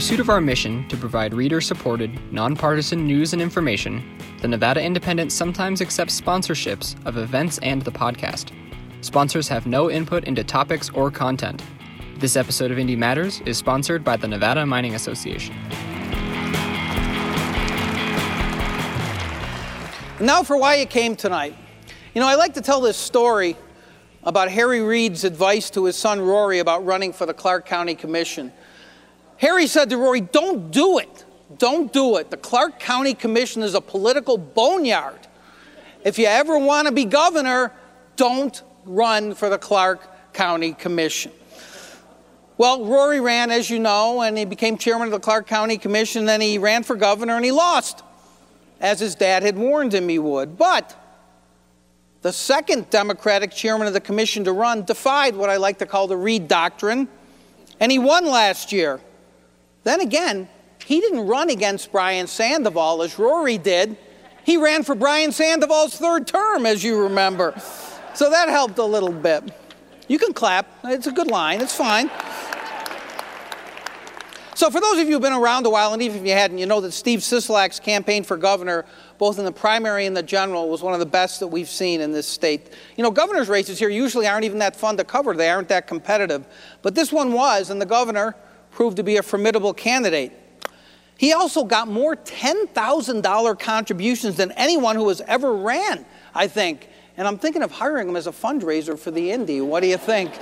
pursuit of our mission to provide reader supported, nonpartisan news and information, the Nevada Independent sometimes accepts sponsorships of events and the podcast. Sponsors have no input into topics or content. This episode of Indy Matters is sponsored by the Nevada Mining Association. Now, for why you came tonight. You know, I like to tell this story about Harry Reid's advice to his son Rory about running for the Clark County Commission. Harry said to Rory, Don't do it. Don't do it. The Clark County Commission is a political boneyard. If you ever want to be governor, don't run for the Clark County Commission. Well, Rory ran, as you know, and he became chairman of the Clark County Commission. Then he ran for governor and he lost, as his dad had warned him he would. But the second Democratic chairman of the commission to run defied what I like to call the Reid Doctrine, and he won last year. Then again, he didn't run against Brian Sandoval as Rory did. He ran for Brian Sandoval's third term, as you remember. So that helped a little bit. You can clap. It's a good line. It's fine. So, for those of you who've been around a while, and even if you hadn't, you know that Steve Sisolak's campaign for governor, both in the primary and the general, was one of the best that we've seen in this state. You know, governor's races here usually aren't even that fun to cover, they aren't that competitive. But this one was, and the governor proved to be a formidable candidate. He also got more $10,000 contributions than anyone who has ever ran, I think. And I'm thinking of hiring him as a fundraiser for the Indy. What do you think?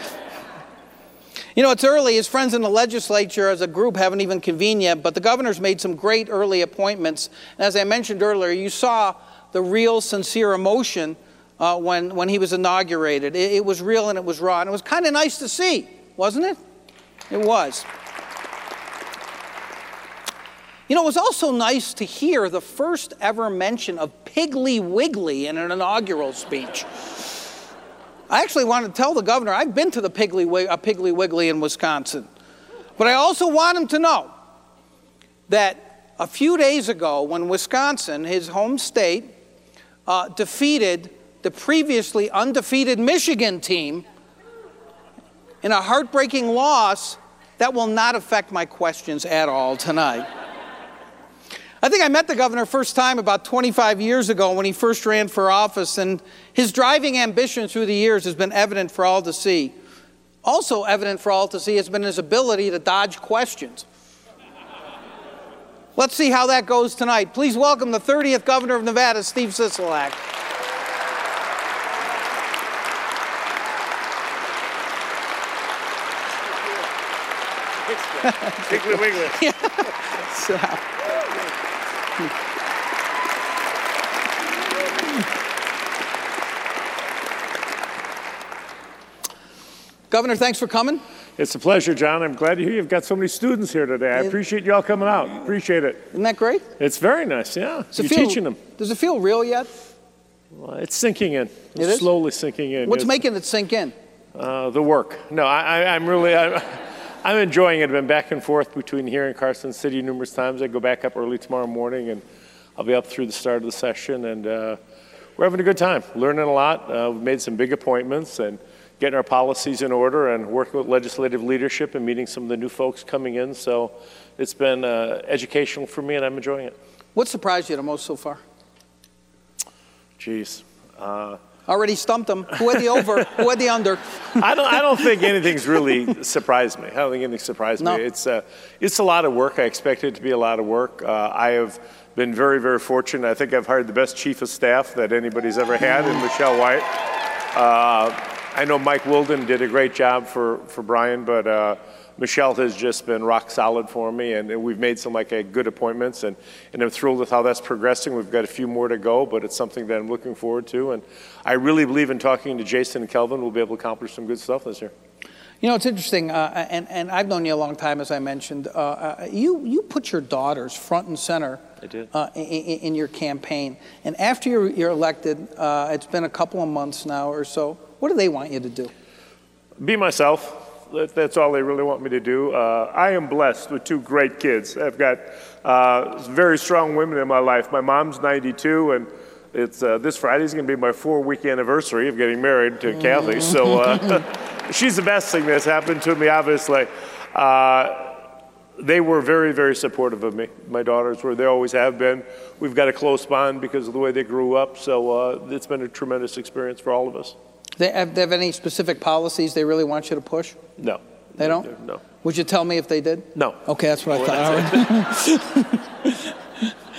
You know, it's early. His friends in the legislature as a group haven't even convened yet, but the governor's made some great early appointments. And as I mentioned earlier, you saw the real, sincere emotion uh, when, when he was inaugurated. It, it was real and it was raw. And it was kind of nice to see, wasn't it? It was. You know, it was also nice to hear the first ever mention of Piggly Wiggly in an inaugural speech. I actually wanted to tell the governor I've been to the Piggly, uh, Piggly Wiggly in Wisconsin. But I also want him to know that a few days ago, when Wisconsin, his home state, uh, defeated the previously undefeated Michigan team in a heartbreaking loss, that will not affect my questions at all tonight. I think I met the governor first time about 25 years ago when he first ran for office, and his driving ambition through the years has been evident for all to see. Also, evident for all to see has been his ability to dodge questions. Let's see how that goes tonight. Please welcome the 30th governor of Nevada, Steve Sisolak. Wiggly wiggly. yeah. so, Governor, thanks for coming. It's a pleasure, Jon. I'm glad to hear you've got so many students here today. I appreciate you all coming out. Appreciate it. Isn't that great? It's very nice, yeah. Does You're feel- teaching them. Does it feel real yet? Well, it's sinking in. It is? slowly sinking in. What's It's, making it sink in? uh, the work? No, I, I, I'm really. I'm, I'm enjoying it. I've been back and forth between here and Carson City numerous times. I go back up early tomorrow morning, and I'll be up through the start of the session. And uh, we're having a good time, learning a lot. Uh, we've made some big appointments and getting our policies in order, and working with legislative leadership and meeting some of the new folks coming in. So it's been uh, educational for me, and I'm enjoying it. What surprised you the most so far? Jeez. Uh, Already stumped them. Who had the over? Who had the under? I don't. I don't think anything's really surprised me. I don't think anything surprised No. me. It's uh, it's a lot of work. I expect it to be a lot of work. Uh, I have been very, very fortunate. I think I've hired the best chief of staff that anybody's ever had in Michelle White. Uh, I know Mike Willden did a great job for for Brian, but. Michelle has just been rock solid for me, and we've made some like uh, good appointments, and, and I'm thrilled with how that's progressing. We've got a few more to go, but it's something that I'm looking forward to, and I really believe in talking to Jason and Kelvin. We'll be able to accomplish some good stuff this year. You know, it's interesting, uh, and, and I've known you a long time, as I mentioned. Uh, uh, you, you put your daughters front and center I did. Uh, in, in your campaign. And after you're, you're elected, uh, it's been a couple of months now or so. What do they want you to do? Be myself. That, that's all they really want me to do. Uh, I am blessed with two great kids. I've got uh, very strong women in my life. My mom's 92, and it's uh, this Friday is going to be my four-week anniversary of getting married to Kathy. So uh, she's the best thing that's happened to me, obviously. Uh, they were very, very supportive of me. My daughters were, they always have been. We've got a close bond because of the way they grew up, so uh, it's been a tremendous experience for all of us. They have, they have any specific policies they really want you to push? No. They don't? No. Would you tell me if they did? No. Okay, that's what I thought.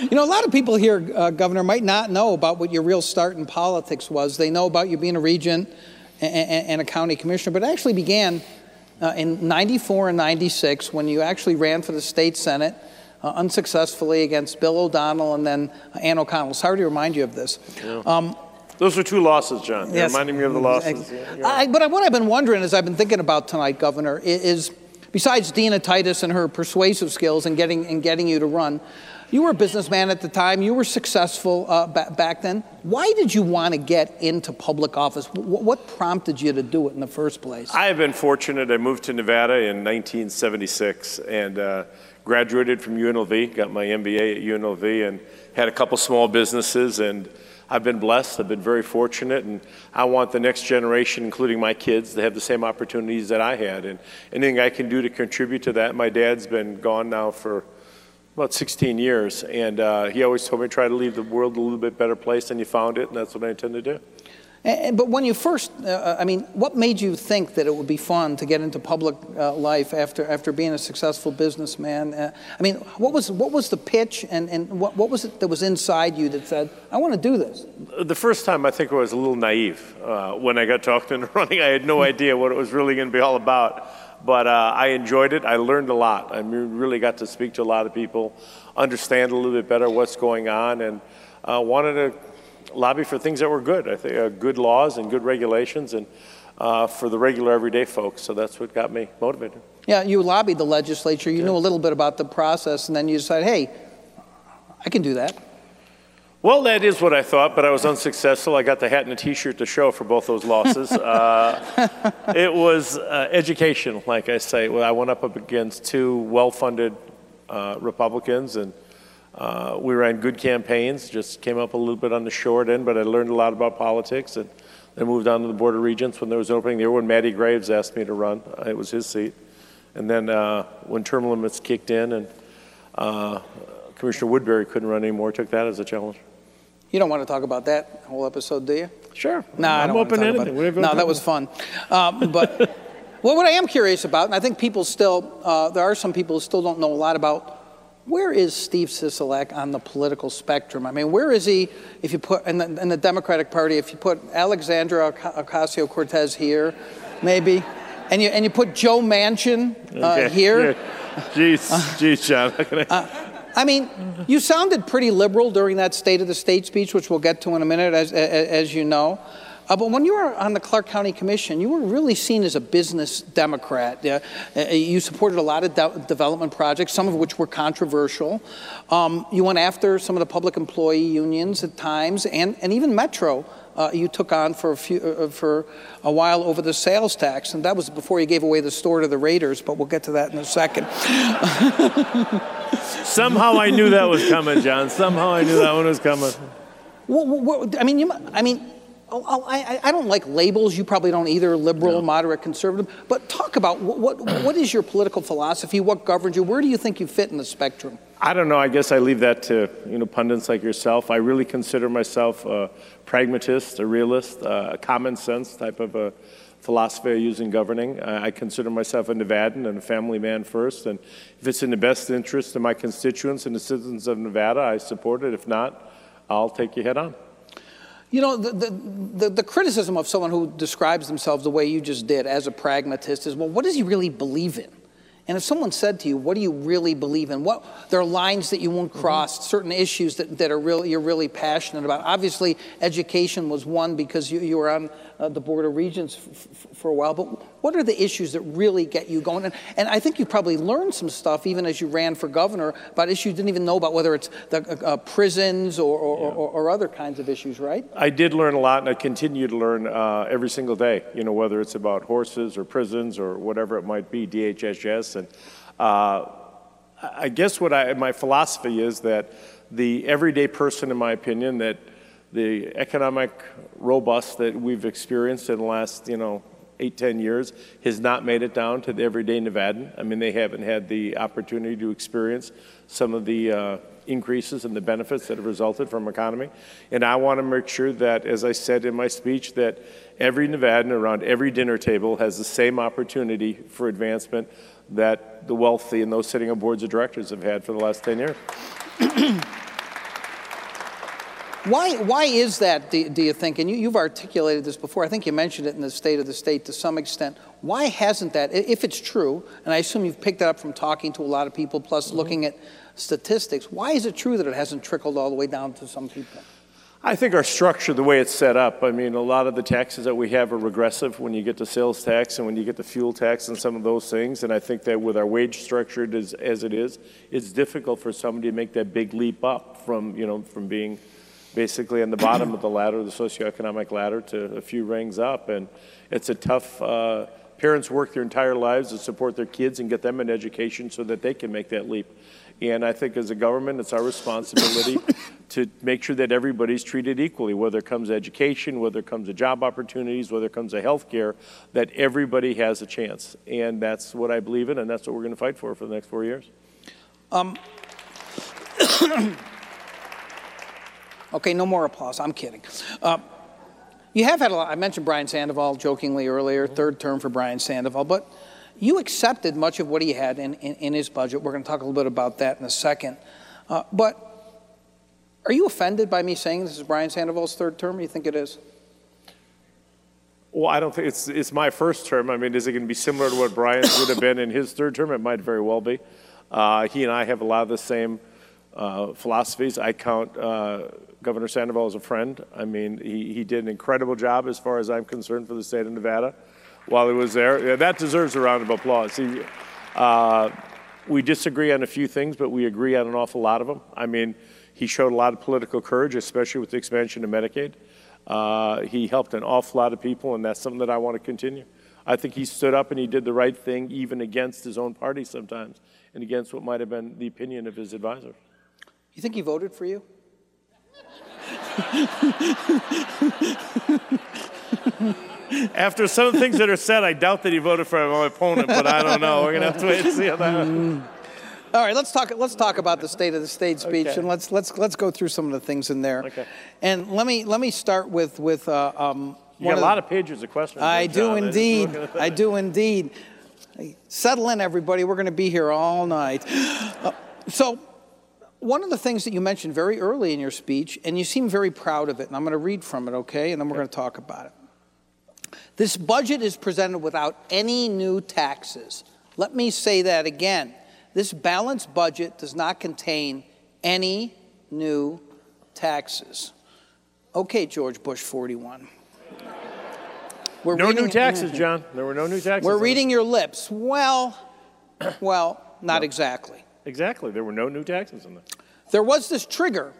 you know, a lot of people here, uh, Governor, might not know about what your real start in politics was. They know about you being a regent and, and, and a county commissioner, but it actually began uh, in 94 and 96 when you actually ran for the state senate uh, unsuccessfully against Bill O'Donnell and then Ann O'Connell. Sorry to remind you of this. Yeah. Um, those are two losses, Jon. You're yes. reminding me of the losses. Yeah, I, but what I've been wondering, as I've been thinking about tonight, Governor, is besides Dina Titus and her persuasive skills and getting, and getting you to run, you were a businessman at the time. You were successful uh, b- back then. Why did you want to get into public office? W- what prompted you to do it in the first place? I have been fortunate. I moved to Nevada in 1976 and uh, graduated from UNLV, got my MBA at UNLV, and had a couple small businesses. And I've been blessed. I've been very fortunate, and I want the next generation, including my kids, to have the same opportunities that I had. And anything I can do to contribute to that. My dad's been gone now for about 16 years, and uh, he always told me try to leave the world a little bit better place than you found it, and that's what I intend to do. And, but when you first, uh, I mean, what made you think that it would be fun to get into public uh, life after, after being a successful businessman? Uh, I mean, what was, what was the pitch and, and what, what was it that was inside you that said, I want to do this? The first time I think I was a little naive. Uh, when I got talked into running, I had no idea what it was really going to be all about. But uh, I enjoyed it. I learned a lot. I really got to speak to a lot of people, understand a little bit better what's going on, and uh, wanted to lobby for things that were good. I think uh, good laws and good regulations, and uh, for the regular everyday folks. So that's what got me motivated. Yeah, you lobbied the legislature. You yeah. knew a little bit about the process, and then you decided, hey, I can do that. Well, that is what I thought, but I was unsuccessful. I got the hat and the T-shirt to show for both those losses. uh, it was uh, education, like I say. Well, I went up against two well-funded uh, Republicans, and uh, we ran good campaigns, just came up a little bit on the short end, but I learned a lot about politics and then moved on to the Board of Regents when there was an opening there when Matty Graves asked me to run. Uh, it was his seat. And then uh, when term limits kicked in and uh, Commissioner Woodbury couldn't run anymore, took that as a challenge. You don't want to talk about that whole episode, do you? Sure. No, nah, I'm open to anything. No, that was fun. Um, but well, what I am curious about, and I think people still, uh, there are some people who still don't know a lot about where is Steve Sisolak on the political spectrum? I mean, where is he if you put, in the, in the Democratic Party, if you put Alexandria Ocasio Cortez here, maybe, and you, and you put Joe Manchin uh, okay. here? Jeez, jeez, Jon. Uh, I mean, you sounded pretty liberal during that State of the State speech, which we'll get to in a minute, as, as, as you know. Uh, but when you were on the Clark County Commission, you were really seen as a business Democrat. Uh, you supported a lot of de- development projects, some of which were controversial. Um, you went after some of the public employee unions at times, and, and even Metro. Uh, you took on for a few uh, for a while over the sales tax, and that was before you gave away the store to the Raiders. But we'll get to that in a second. Somehow I knew that was coming, Jon. Somehow I knew that one was coming. Well, I mean, you, I mean, Oh, oh, I, I, don't like labels. You probably don't either, liberal, no. moderate, conservative. But talk about what, what, what is your political philosophy? What governs you? Where do you think you fit in the spectrum? I don't know. I guess I leave that to you know pundits like yourself. I really consider myself a pragmatist, a realist, a common sense type of a philosophy I use in governing. I consider myself a Nevadan and a family man first. And if it's in the best interest of my constituents and the citizens of Nevada, I support it. If not, I'll take you head on. You know, the, the, the, the, criticism of someone who describes themselves the way you just did as a pragmatist is, well, what does he really believe in? And if someone said to you, what do you really believe in? What, there are lines that you won't cross, mm-hmm. certain issues that, that are really, you're really passionate about. Obviously, education was one because you, you were on uh, the Board of Regents f- f- for a while, but what are the issues that really get you going? And, and, I think you probably learned some stuff even as you ran for governor about issues you didn't even know about, whether it's the uh, uh prisons or, or, yeah. or, or, other kinds of issues, right? I did learn a lot, and I continue to learn uh, every single day, you know, whether it's about horses or prisons or whatever it might be, DHHS. And uh, I guess what I, my philosophy is that the everyday person, in my opinion, that the economic robust that we've experienced in the last, you know, eight, ten years has not made it down to the everyday Nevadan. I mean, they haven't had the opportunity to experience some of the uh, increases and the benefits that have resulted from economy. And I want to make sure that, as I said in my speech, that every Nevadan around every dinner table has the same opportunity for advancement that the wealthy and those sitting on boards of directors have had for the last 10 years. Why, why is that, do, do you think? And you, you've articulated this before. I think you mentioned it in the State of the State to some extent. Why hasn't that, if it's true, and I assume you've picked that up from talking to a lot of people, plus mm-hmm. looking at statistics, why is it true that it hasn't trickled all the way down to some people? I think our structure, the way it's set up, I mean, a lot of the taxes that we have are regressive when you get to sales tax and when you get to fuel tax and some of those things. And I think that with our wage structure as, as it is, it's difficult for somebody to make that big leap up from, you know, from being basically on the bottom of the ladder, the socioeconomic ladder, to a few rings up. And it's a tough, uh, parents work their entire lives to support their kids and get them an education so that they can make that leap. And I think as a government, it's our responsibility to make sure that everybody's treated equally, whether it comes to education, whether it comes to job opportunities, whether it comes to health care, that everybody has a chance. And that's what I believe in, and that's what we're going to fight for for the next four years. Um, Okay, no more applause. I'm kidding. Uh, you have had a lot. I mentioned Brian Sandoval jokingly earlier, third term for Brian Sandoval, but you accepted much of what he had in, in, in his budget. We're going to talk a little bit about that in a second. Uh, but are you offended by me saying this is Brian Sandoval's third term? Do you think it is? Well, I don't think it's, it's my first term. I mean, is it going to be similar to what Brian's would have been in his third term? It might very well be. Uh, he and I have a lot of the same uh, philosophies. I count uh, Governor Sandoval as a friend. I mean, he, he did an incredible job as far as I'm concerned for the state of Nevada while he was there. Yeah, that deserves a round of applause. He, uh, we disagree on a few things, but we agree on an awful lot of them. I mean, he showed a lot of political courage, especially with the expansion of Medicaid. Uh, he helped an awful lot of people, and that's something that I want to continue. I think he stood up and he did the right thing, even against his own party sometimes, and against what might have been the opinion of his advisor. You think he voted for you? After some of the things that are said, I doubt that he voted for my opponent, but I don't know. We're gonna have to wait and see how that. Mm. All right, let's talk. Let's talk about the state of the state speech, okay. and let's let's let's go through some of the things in there. Okay. And let me let me start with with. Uh, um, you got a lot of pages of questions. I do indeed. I do indeed. Settle in, everybody. We're going to be here all night. Uh, so one of the things that you mentioned very early in your speech, and you seem very proud of it, and I'm going to read from it, okay? And then we're going to talk about it. This budget is presented without any new taxes. Let me say that again. This balanced budget does not contain any new taxes. Okay, George Bush 41. We're no reading, new taxes, Jon. There were no new taxes. We're reading your lips. Well, well, not no. exactly. Exactly. There were no new taxes in there. There was this trigger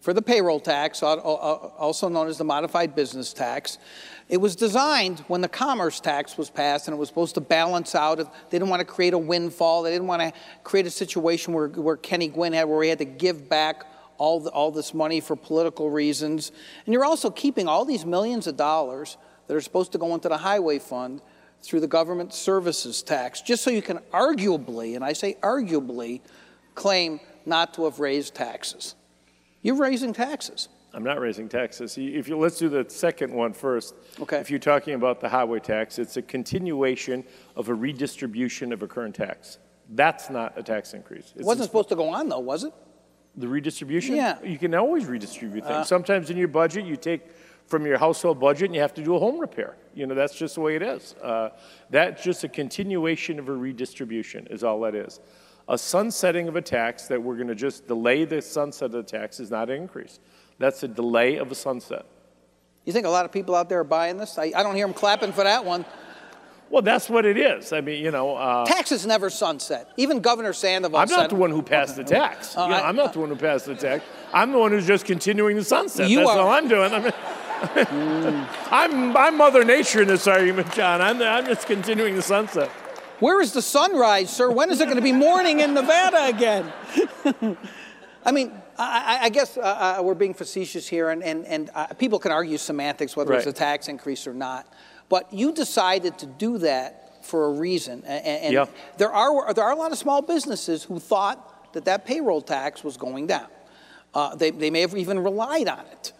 for the payroll tax, uh, uh, uh, also known as the modified business tax. It was designed when the commerce tax was passed, and it was supposed to balance out. They didn't want to create a windfall. They didn't want to create a situation where, where Kenny Guinn had, where he had to give back all, the, all this money for political reasons. And you're also keeping all these millions of dollars that are supposed to go into the highway fund through the government services tax, just so you can arguably, and I say arguably, claim not to have raised taxes. You're raising taxes. I'm not raising taxes. If you let's do the second one first. Okay. If you're talking about the highway tax, it's a continuation of a redistribution of a current tax. That's not a tax increase. It wasn't supposed to go on though, was it? The redistribution? Yeah. You can always redistribute things. Uh, Sometimes in your budget, you take from your household budget and you have to do a home repair. You know, that's just the way it is. Uh, that's just a continuation of a redistribution, is all that is. A sunsetting of a tax that we're going to just delay the sunset of the tax is not an increase. That's a delay of a sunset. You think a lot of people out there are buying this? I, I don't hear them clapping for that one. Well, that's what it is. I mean, you know. Uh, Taxes never sunset. Even Governor Sandoval I'm not the one who passed the tax. Uh, you know, I, am not the one who passed the tax. I'm the one who's just continuing the sunset. You that's are, all I'm doing. I mean, I'm, I'm Mother Nature in this argument, Jon. I'm, I'm just continuing the sunset. Where is the sunrise, sir? When is it going to be morning in Nevada again? I mean, I, I guess uh, uh, we're being facetious here, and, and, and uh, people can argue semantics, whether right. it's a tax increase or not. But you decided to do that for a reason. And, and Yeah. there, are, there are a lot of small businesses who thought that that payroll tax was going down. Uh, they, they may have even relied on it.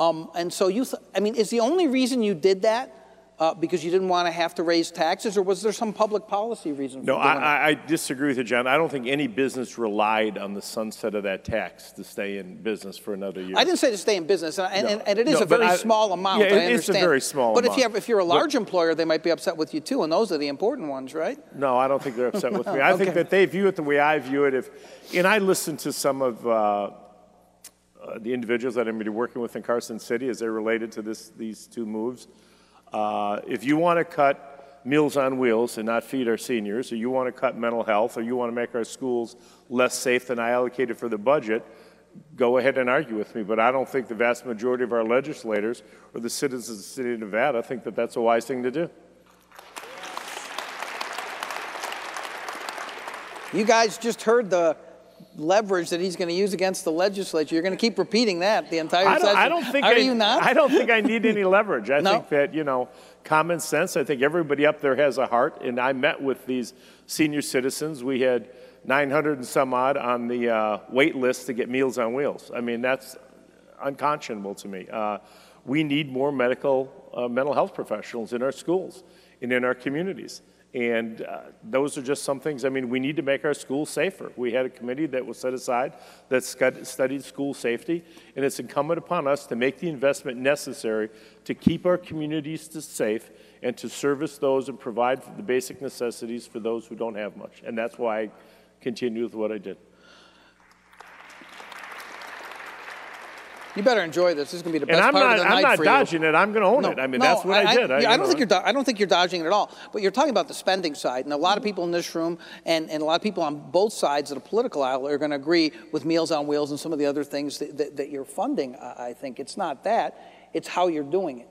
Um, and so you, th- I mean, is the only reason you did that uh, because you didn't want to have to raise taxes, or was there some public policy reason for No? I, I- I disagree with you, Jon. I don't think any business relied on the sunset of that tax to stay in business for another year. I didn't say to stay in business, and, and, No. and it is No, a very I- small amount. yeah, I it- understand. it's a very small But if you amount. have, if you're a But- large employer, they might be upset with you too, and those are the important ones, right? No, I don't think they're upset with me. I think that they view it the way I view it. If, and I listened to some of uh, uh, the individuals that I'm going to be working with in Carson City as they're related to this, these two moves. Uh, if you want to cut Meals on Wheels and not feed our seniors, or you want to cut mental health, or you want to make our schools less safe than I allocated for the budget, go ahead and argue with me. But I don't think the vast majority of our legislators or the citizens of the city of Nevada think that that's a wise thing to do. You guys just heard the leverage that he's going to use against the legislature. You're going to keep repeating that the entire I don't, session. I don't think Are I, you not? I don't think I need any leverage. I No? think that you know, common sense. I think everybody up there has a heart. And I met with these senior citizens. We had 900 and some odd on the uh, wait list to get Meals on Wheels. I mean, that's unconscionable to me. Uh, we need more medical, uh, mental health professionals in our schools and in our communities. And uh, those are just some things. I mean, we need to make our schools safer. We had a committee that was set aside that studied school safety, and it's incumbent upon us to make the investment necessary to keep our communities safe and to service those and provide the basic necessities for those who don't have much. And that's why I continue with what I did. You better enjoy this. This is going to be the And best I'm part not, of the I'm night not for you. dodging it. I'm going to own it. I mean, that's what I, did. yeah, I, don't know, think you're. Do- I don't think you're dodging it at all. But you're talking about the spending side, and a lot of people in this room, and, and a lot of people on both sides of the political aisle, are going to agree with Meals on Wheels and some of the other things that, that, that you're funding. I, I think it's not that; it's how you're doing it.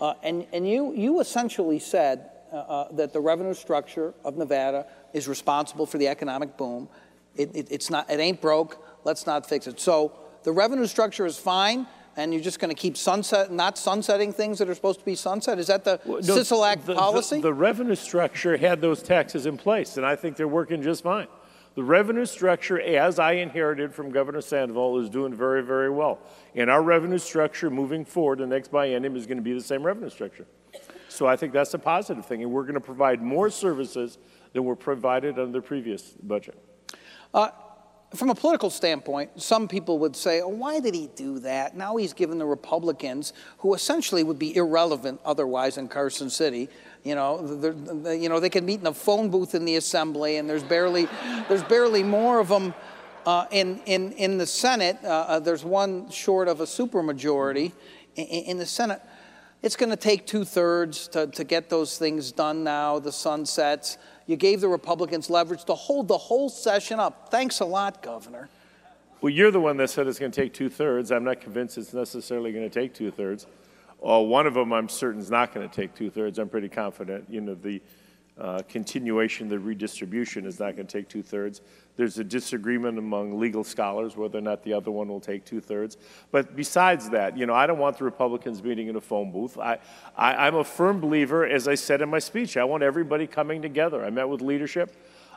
Uh, and and you you essentially said uh, uh, that the revenue structure of Nevada is responsible for the economic boom. It, it, it's not. It ain't broke. Let's not fix it. So the revenue structure is fine. And you're just going to keep sunset, not sunsetting things that are supposed to be sunset? Is that the No, Sisolak the- the- policy? The revenue structure had those taxes in place, and I think they're working just fine. The revenue structure, as I inherited from Governor Sandoval, is doing very, very well. And our revenue structure moving forward, the next biennium is going to be the same revenue structure. So I think that's a positive thing, and we're going to provide more services than were provided under the previous budget. Uh, From a political standpoint, some people would say, oh, why did he do that? Now he's given the Republicans, who essentially would be irrelevant otherwise in Carson City, you know, you know, they can meet in a phone booth in the assembly, and there's barely, there's barely more of them uh, in, in, in the Senate. Uh, uh, there's one short of a supermajority in, in the Senate. It's going to take two thirds to, to get those things done now, the sunsets. You gave the Republicans leverage to hold the whole session up. Thanks a lot, Governor. Well, you're the one that said it's going to take two thirds. I'm not convinced it's necessarily going to take two thirds. One of them, I'm certain, is not going to take two thirds. I'm pretty confident. You know, the uh, continuation, the redistribution is not going to take two thirds. There's a disagreement among legal scholars whether or not the other one will take two thirds. But besides that, you know, I don't want the Republicans meeting in a phone booth. I, I, I'm a firm believer, as I said in my speech, I want everybody coming together. I met with leadership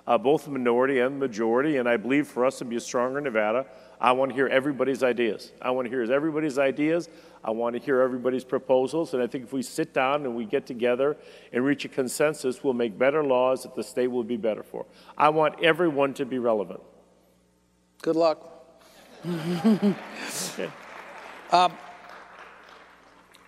uh, both the minority and the majority. And I believe for us to be a stronger Nevada, I want to hear everybody's ideas. I want to hear everybody's ideas. I want to hear everybody's proposals. And I think if we sit down and we get together and reach a consensus, we'll make better laws that the state will be better for. I want everyone to be relevant. Good luck. Okay. Um,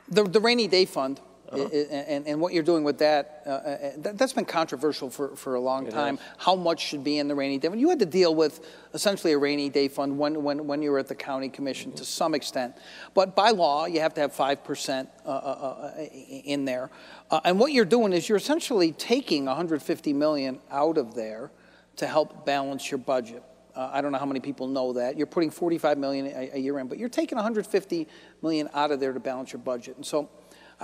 the, the rainy day fund, i- and, and what you're doing with that, uh, uh, that, that's been controversial for, for a long time. How much should be in the rainy day? fund? You had to deal with essentially a rainy day fund when, when, when you were at the county commission to some extent. But by law, you have to have 5% uh, uh, uh, in there. Uh, and what you're doing is you're essentially taking 150 million out of there to help balance your budget. Uh, I don't know how many people know that. You're putting 45 million a, a year in, but you're taking 150 million out of there to balance your budget. And so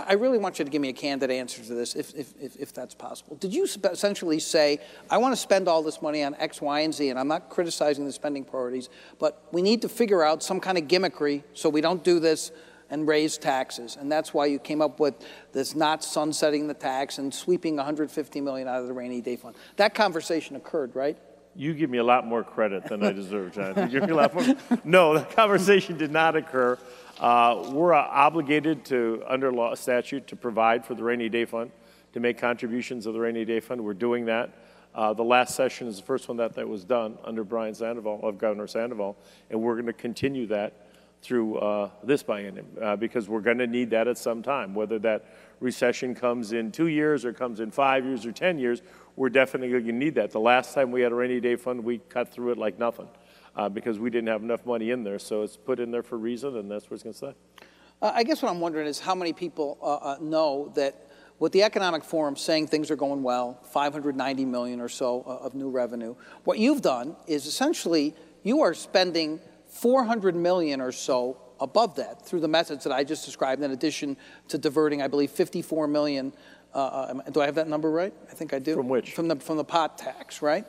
I really want you to give me a candid answer to this, if, if, if, if that's possible. Did you essentially say, I want to spend all this money on X, Y, and Z, and I'm not criticizing the spending priorities, but we need to figure out some kind of gimmickry so we don't do this and raise taxes. And that's why you came up with this not sunsetting the tax and sweeping 150 million out of the rainy day fund. That conversation occurred, right? You give me a lot more credit than I deserve, Jon. You give me a lot more. No, the conversation did not occur. Uh, we're uh, obligated to, under law statute, to provide for the rainy day fund, to make contributions of the rainy day fund. We're doing that. Uh, the last session is the first one that, that was done under Brian Sandoval, of Governor Sandoval, and we're going to continue that through uh, this biennium uh, because we're going to need that at some time. Whether that recession comes in two years or comes in five years or 10 years, we're definitely going to need that. The last time we had a rainy day fund, we cut through it like nothing uh, because we didn't have enough money in there. So it's put in there for a reason, and that's what it's going to say. Uh, I guess what I'm wondering is how many people uh, uh, know that with the economic forum saying things are going well, 590 million or so of new revenue, what you've done is essentially you are spending 400 million or so above that through the methods that I just described, in addition to diverting, I believe, 54 million. Uh, uh do I have that number right? I think I do. From which? From the from the pot tax, right?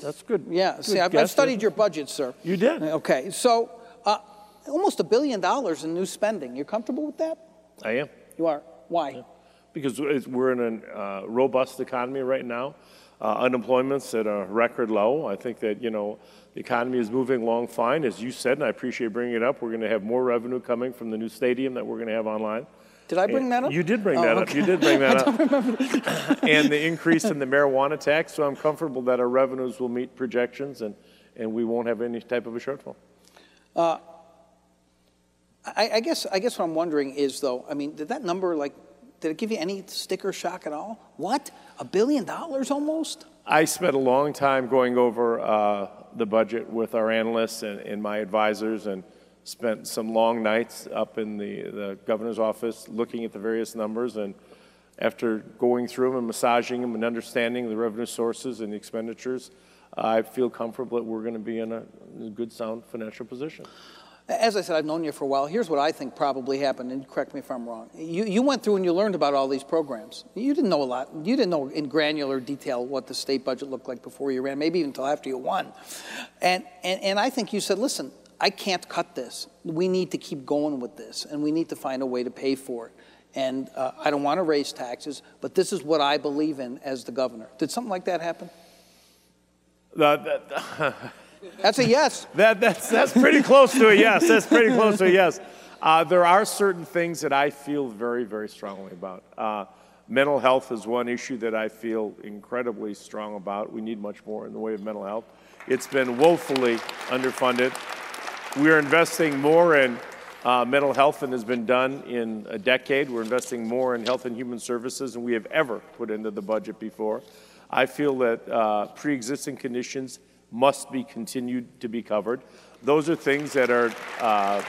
That's good. Yeah. Good see, I've, I've, studied your budget, sir. You did. Okay. So, uh, almost a billion dollars in new spending. You're comfortable with that? I am. You are. Why? Yeah. Because we're in a uh, robust economy right now. Uh, unemployment's at a record low. I think that you know the economy is moving along fine, as you said, and I appreciate bringing it up. We're going to have more revenue coming from the new stadium that we're going to have online. Did I bring that up? You did bring oh, that okay. up. You did bring that up. and the increase in the marijuana tax. So I'm comfortable that our revenues will meet projections and, and we won't have any type of a shortfall. Uh, I, I, guess I guess what I'm wondering is though, I mean, did that number like did it give you any sticker shock at all? What? A billion dollars almost? I spent a long time going over uh, the budget with our analysts and, and, my advisors and spent some long nights up in the, the governor's office looking at the various numbers. And after going through them and massaging them and understanding the revenue sources and the expenditures, I feel comfortable that we're going to be in a, good, sound financial position. As I said, I've known you for a while. Here's what I think probably happened, and correct me if I'm wrong. You, you went through and you learned about all these programs. You didn't know a lot. You didn't know in granular detail what the state budget looked like before you ran, maybe even until after you won. And, and, and I think you said, listen, I can't cut this. We need to keep going with this, and we need to find a way to pay for it. And uh, I don't want to raise taxes, but this is what I believe in as the governor. Did something like that happen? that, that's a yes. That, that's, that's pretty close to a yes. That's pretty close to a yes. Uh, there are certain things that I feel very, very strongly about. Uh, mental health is one issue that I feel incredibly strong about. We need much more in the way of mental health. It's been woefully underfunded. We are investing more in uh, mental health than has been done in a decade. We're investing more in health and human services than we have ever put into the budget before. I feel that uh, pre existing conditions must be continued to be covered. Those are things that are uh,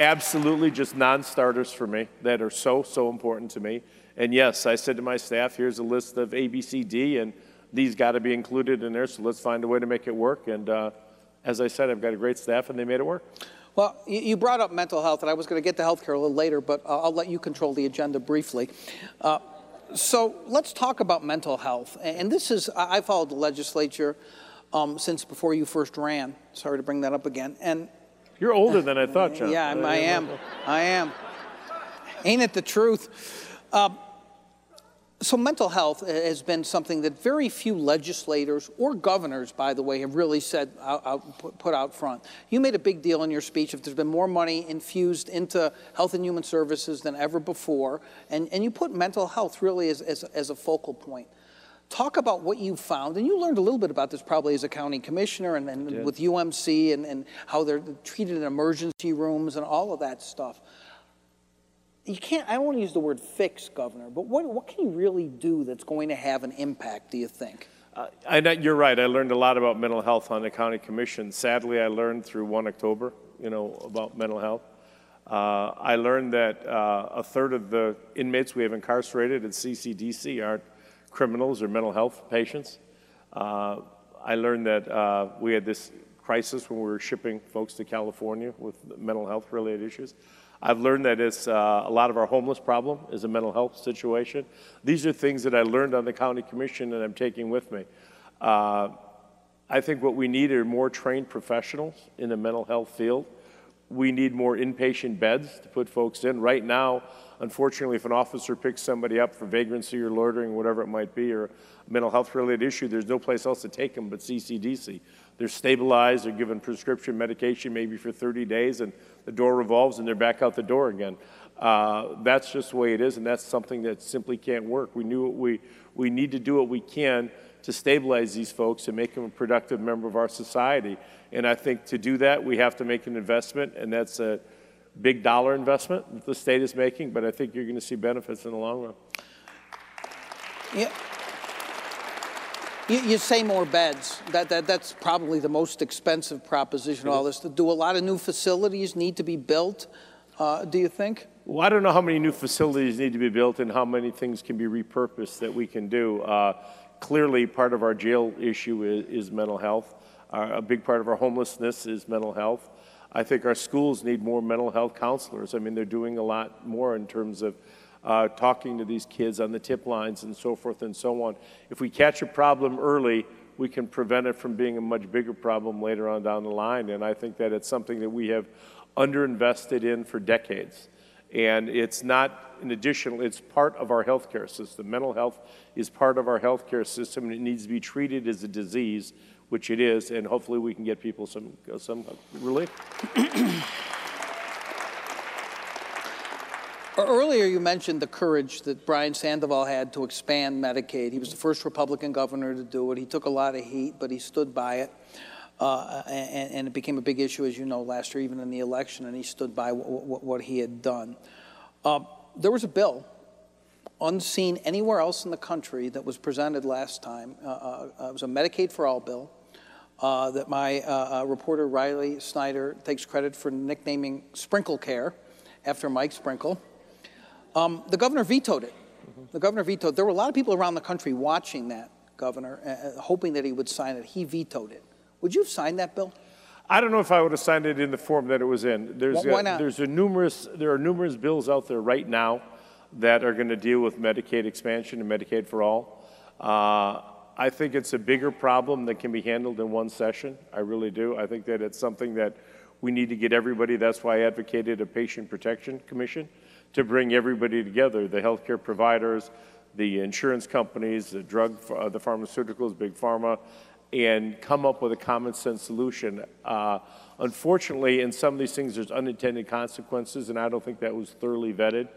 absolutely just non starters for me, that are so, so important to me. And yes, I said to my staff, here's a list of A, B, C, D, and these got to be included in there, so let's find a way to make it work. And uh, as I said, I've got a great staff, and they made it work. Well, you brought up mental health, and I was going to get to health care a little later, but I'll let you control the agenda briefly. Uh, so let's talk about mental health. And this is, I followed the legislature um, since before you first ran. Sorry to bring that up again. And you're older than I thought, Jon. Yeah, I am. I am. Ain't it the truth? Uh, so, mental health uh, has been something that very few legislators or governors, by the way, have really said out, out, put out front. You made a big deal in your speech if there's been more money infused into health and human services than ever before, and, and you put mental health really as, as, as a focal point. Talk about what you found, and you learned a little bit about this probably as a county commissioner and, and with UMC and, and how they're treated in emergency rooms and all of that stuff you can't, I don't want to use the word fix, Governor, but what, what can you really do that's going to have an impact, do you think? Uh, I, you're right. I learned a lot about mental health on the county commission. Sadly, I learned through 1 October, you know, about mental health. Uh, I learned that uh, a third of the inmates we have incarcerated at CCDC aren't criminals or mental health patients. Uh, I learned that uh, we had this crisis when we were shipping folks to California with mental health related issues. I've learned that it's uh, a lot of our homeless problem is a mental health situation. These are things that I learned on the county commission and I'm taking with me. Uh, I think what we need are more trained professionals in the mental health field. we need more inpatient beds to put folks in. Right now, unfortunately, if an officer picks somebody up for vagrancy or loitering, whatever it might be, or a mental health related issue, there's no place else to take them but CCDC. They're stabilized, they're given prescription medication maybe for 30 days, and the door revolves and they're back out the door again. Uh, that's just the way it is, and that's something that simply can't work. We knew we, we need to do what we can to stabilize these folks and make them a productive member of our society. And I think to do that, we have to make an investment, and that's a big dollar investment that the state is making, but I think you're going to see benefits in the long run. Yeah. You, you say more beds. That, that, that's probably the most expensive proposition of all this. Do a lot of new facilities need to be built, uh, do you think? Well, I don't know how many new facilities need to be built and how many things can be repurposed that we can do. Uh, clearly, part of our jail issue is, is mental health. Uh, a big part of our homelessness is mental health. I think our schools need more mental health counselors. I mean, they're doing a lot more in terms of uh, talking to these kids on the tip lines and so forth and so on. If we catch a problem early, we can prevent it from being a much bigger problem later on down the line. And I think that it's something that we have underinvested in for decades. And it's not an additional, it's part of our healthcare system. Mental health is part of our healthcare system and it needs to be treated as a disease which it is, and hopefully we can get people some, some relief. Earlier, you mentioned the courage that Brian Sandoval had to expand Medicaid. He was the first Republican governor to do it. He took a lot of heat, but he stood by it. Uh, and, and, it became a big issue, as you know, last year, even in the election, and he stood by what he had done. Uh, there was a bill unseen anywhere else in the country that was presented last time. Uh, uh it was a Medicaid for All bill uh, that my uh, uh, reporter Riley Snyder takes credit for nicknaming Sprinkle Care after Mike Sprinkle. Um, the governor vetoed it. Mm-hmm. The governor vetoed. There were a lot of people around the country watching that governor, uh, hoping that he would sign it. He vetoed it. Would you have signed that bill? I don't know if I would have signed it in the form that it was in. There's Why not? there's a numerous there are numerous bills out there right now that are going to deal with Medicaid expansion and Medicaid for all. Uh, I think it's a bigger problem that can be handled in one session. I really do. I think that it's something that we need to get everybody. That's why I advocated a patient protection commission to bring everybody together the healthcare providers, the insurance companies, the drug, uh, the pharmaceuticals, big pharma, and come up with a common sense solution. Uh, unfortunately, in some of these things, there's unintended consequences, and I don't think that was thoroughly vetted.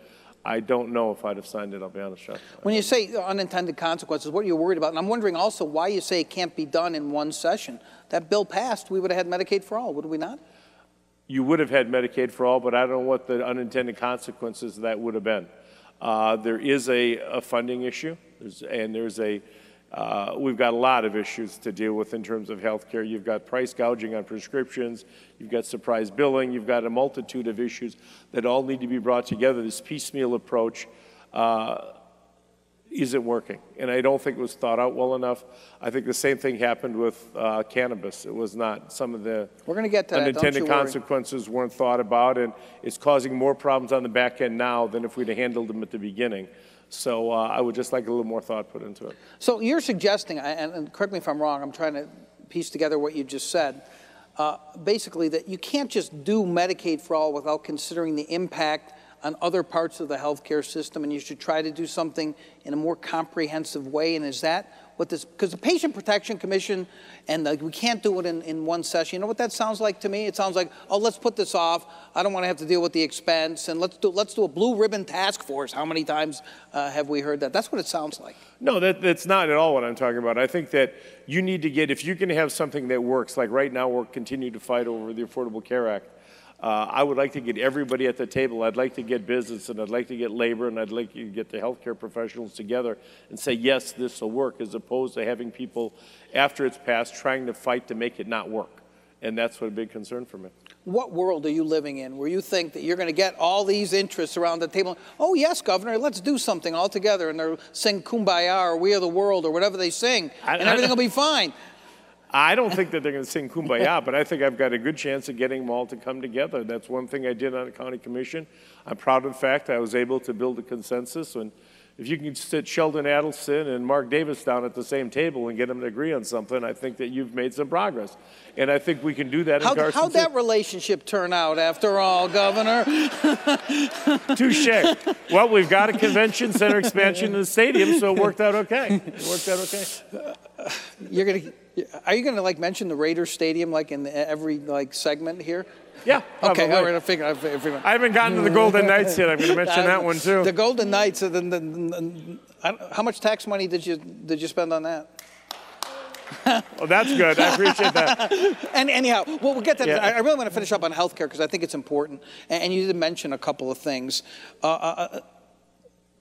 I don't know if I'd have signed it, I'll be honest, Chuck. When you say unintended consequences, what are you worried about? And I'm wondering also why you say it can't be done in one session. That bill passed, we would have had Medicaid for all, would we not? You would have had Medicaid for all, but I don't know what the unintended consequences of that would have been. Uh, there is a, a funding issue, there's, and there's a uh, we've got a lot of issues to deal with in terms of healthcare. You've got price gouging on prescriptions, you've got surprise billing, you've got a multitude of issues that all need to be brought together. This piecemeal approach uh, isn't working, and I don't think it was thought out well enough. I think the same thing happened with uh, cannabis. It was not some of the We're to get to unintended consequences weren't thought about, and it's causing more problems on the back end now than if we'd have handled them at the beginning. So uh, I would just like a little more thought put into it. So you're suggesting, and, correct me if I'm wrong, I'm trying to piece together what you just said. Uh, basically, that you can't just do Medicaid for all without considering the impact on other parts of the healthcare system, and you should try to do something in a more comprehensive way. And is that what this, because the Patient Protection Commission and the, we can't do it in, in one session. You know what that sounds like to me? It sounds like, oh, let's put this off. I don't want to have to deal with the expense, and let's do, let's do a blue ribbon task force. How many times uh, have we heard that? That's what it sounds like. No, that, that's not at all what I'm talking about. I think that you need to get, if you can have something that works, like right now we're continuing to fight over the Affordable Care Act, uh, I would like to get everybody at the table. I'd like to get business and I'd like to get labor and I'd like to get the healthcare professionals together and say, yes, this will work, as opposed to having people, after it's passed, trying to fight to make it not work. And that's what a big concern for me. What world are you living in where you think that you're going to get all these interests around the table? Oh, yes, Governor, let's do something all together. And they'll sing Kumbaya or We Are the World or whatever they sing, and everything will be fine. I don't think that they're going to sing Kumbaya, but I think I've got a good chance of getting them all to come together. That's one thing I did on the county commission. I'm proud of the fact I was able to build a consensus and if you can sit Sheldon Adelson and Mark Davis down at the same table and get them to agree on something, I think that you've made some progress. And I think we can do that How, in Carson how'd that relationship turn out after all, Governor? Touche. well, we've got a convention center expansion in the stadium, so it worked out okay. It worked out okay. You're gonna, are you gonna like mention the Raiders Stadium like in every like segment here? Yeah. Okay, all right, I figure, I figure. I haven't gotten to the Golden Knights yet. I'm going to mention that one too. The Golden Knights. the- the- the- how much tax money did you did you spend on that? Oh, that's good. I appreciate that. And anyhow, well, we'll get to that. Yeah. I really want to finish up on healthcare because I think it's important. And, and you did mention a couple of things. Uh, uh, uh,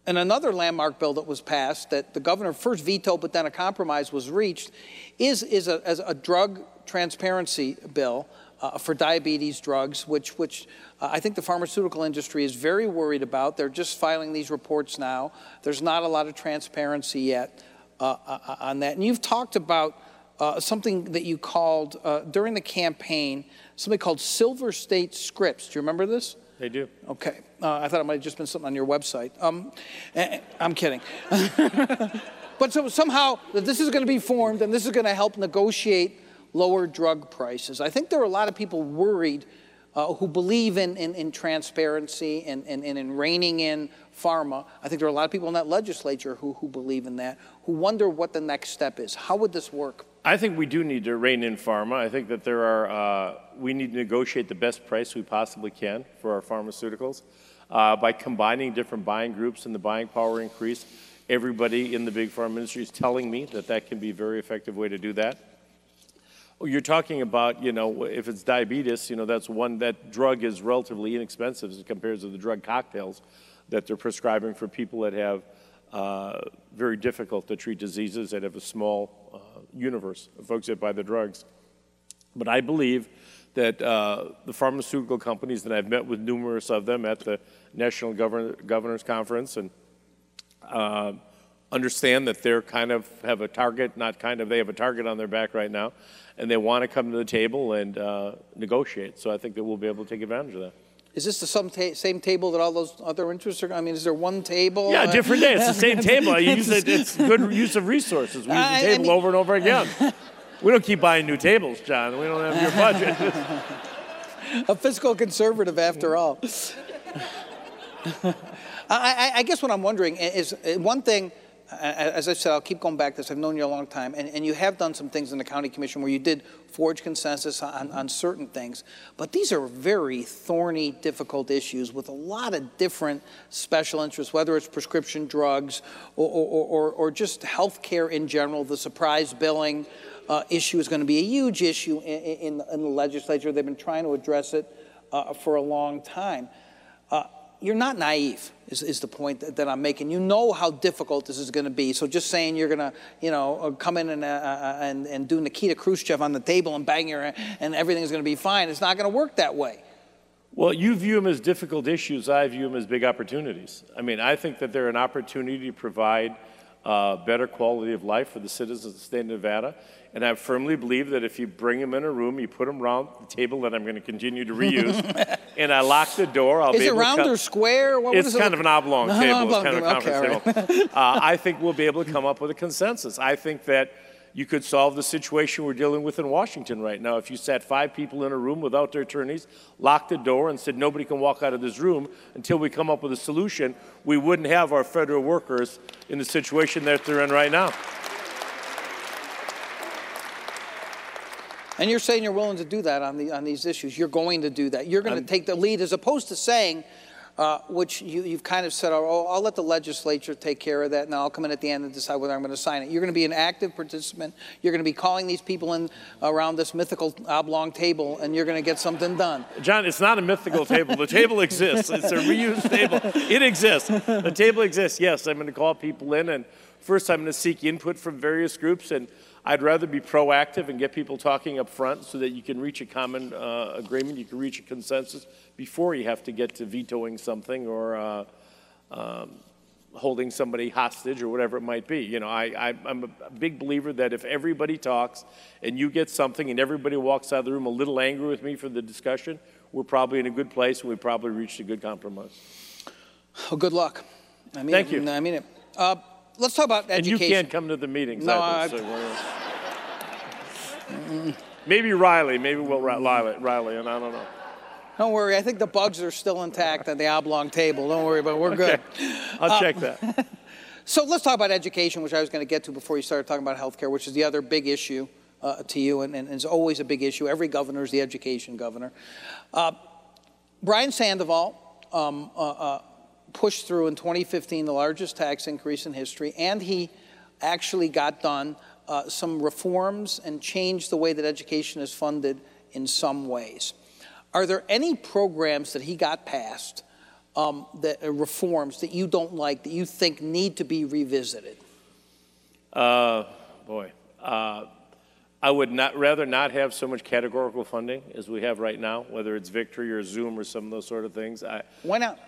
and another landmark bill that was passed that the governor first vetoed, but then a compromise was reached, is is a, a drug transparency bill. Uh, for diabetes drugs, which, which uh, I think the pharmaceutical industry is very worried about. They're just filing these reports now. There's not a lot of transparency yet uh, uh, on that. And you've talked about uh, something that you called uh, during the campaign, something called Silver State Scripts. Do you remember this? They do. Okay. Uh, I thought it might have just been something on your website. Um, eh, eh, I'm kidding. but so somehow this is going to be formed and this is going to help negotiate lower drug prices. I think there are a lot of people worried uh, who believe in, in, in transparency and, and, and in reining in pharma. I think there are a lot of people in that legislature who, who believe in that, who wonder what the next step is. How would this work? I think we do need to rein in pharma. I think that there are, uh, we need to negotiate the best price we possibly can for our pharmaceuticals. Uh, by combining different buying groups and the buying power increase, everybody in the big pharma industry is telling me that that can be a very effective way to do that. Oh, You're talking about, you know, if it's diabetes, you know, that's one, that drug is relatively inexpensive as compared to the drug cocktails that they're prescribing for people that have uh, very difficult to treat diseases that have a small uh, universe of folks that buy the drugs. But I believe that uh, the pharmaceutical companies, and I've met with numerous of them at the National Governor, Governors Conference, and uh, understand that they're kind of have a target, not kind of, they have a target on their back right now, and they want to come to the table and uh, negotiate. So I think that we'll be able to take advantage of that. Is this the some ta- same table that all those other interests are? I mean, is there one table? Yeah, different day. It's the same table. I use it. It's good use of resources. We use the I- I table mean- over and over again. We don't keep buying new tables, Jon. We don't have your budget. a fiscal conservative after all. I, I, I guess what I'm wondering is uh, one thing, uh, as I said, I'll keep going back to this. I've known you a long time, and, and you have done some things in the county commission where you did forge consensus on, on certain things. But these are very thorny, difficult issues with a lot of different special interests, whether it's prescription drugs or, or, or, or just health care in general, the surprise billing. Uh, issue is going to be a huge issue in, in, in the legislature. They've been trying to address it uh, for a long time. Uh, you're not naive, is, is the point that, that I'm making. You know how difficult this is going to be. So just saying you're going to, you know, uh, come in and, uh, uh, and, and do Nikita Khrushchev on the table and bang your, and everything's going to be fine, it's not going to work that way. Well, you view them as difficult issues. I view them as big opportunities. I mean, I think that they're an opportunity to provide uh, better quality of life for the citizens of the state of Nevada. And I firmly believe that if you bring them in a room, you put them around the table that I'm going to continue to reuse, and I lock the door, I'll Is be it able round to co- or square? What, what it's it kind look- of an oblong No, table. oblong It's kind of a conference Okay, table. uh, I think we'll be able to come up with a consensus. I think that you could solve the situation we're dealing with in Washington right now if you sat five people in a room without their attorneys, locked the door, and said nobody can walk out of this room until we come up with a solution. We wouldn't have our federal workers in the situation that they're in right now. And you're saying you're willing to do that on, the, on these issues. You're going to do that. You're going I'm- to take the lead as opposed to saying, uh, which you, you've kind of said, oh, I'll let the legislature take care of that, and I'll come in at the end and decide whether I'm going to sign it. You're going to be an active participant. You're going to be calling these people in around this mythical oblong table, and you're going to get something done. Jon, it's not a mythical table. The table exists. It's a reused table. It exists. The table exists. Yes, I'm going to call people in, and first I'm going to seek input from various groups, and I'd rather be proactive and get people talking up front so that you can reach a common uh, agreement, you can reach a consensus before you have to get to vetoing something or uh, um, holding somebody hostage or whatever it might be. You know, I, I, I'm a big believer that if everybody talks and you get something and everybody walks out of the room a little angry with me for the discussion, we're probably in a good place and we probably reached a good compromise. Well, good luck. I mean Thank it, you. I mean it. Uh, let's talk about education. And you can't come to the meetings No, either. So maybe Riley, maybe we'll Riley, Riley, and I don't know. Don't worry. I think the bugs are still intact on the oblong table. Don't worry about it. We're good. I'll check that. So let's talk about education, which I was going to get to before you started talking about healthcare, which is the other big issue uh, to you, and, and it's always a big issue. Every governor is the education governor. Uh, Brian Sandoval um, uh, uh, pushed through in 2015 the largest tax increase in history, and he actually got done uh, some reforms and changed the way that education is funded in some ways. Are there any programs that he got passed um, that uh, reforms that you don't like that you think need to be revisited? Uh, boy, uh, I would not rather not have so much categorical funding as we have right now, whether it's Victory or Zoom or some of those sort of things. I, Why not?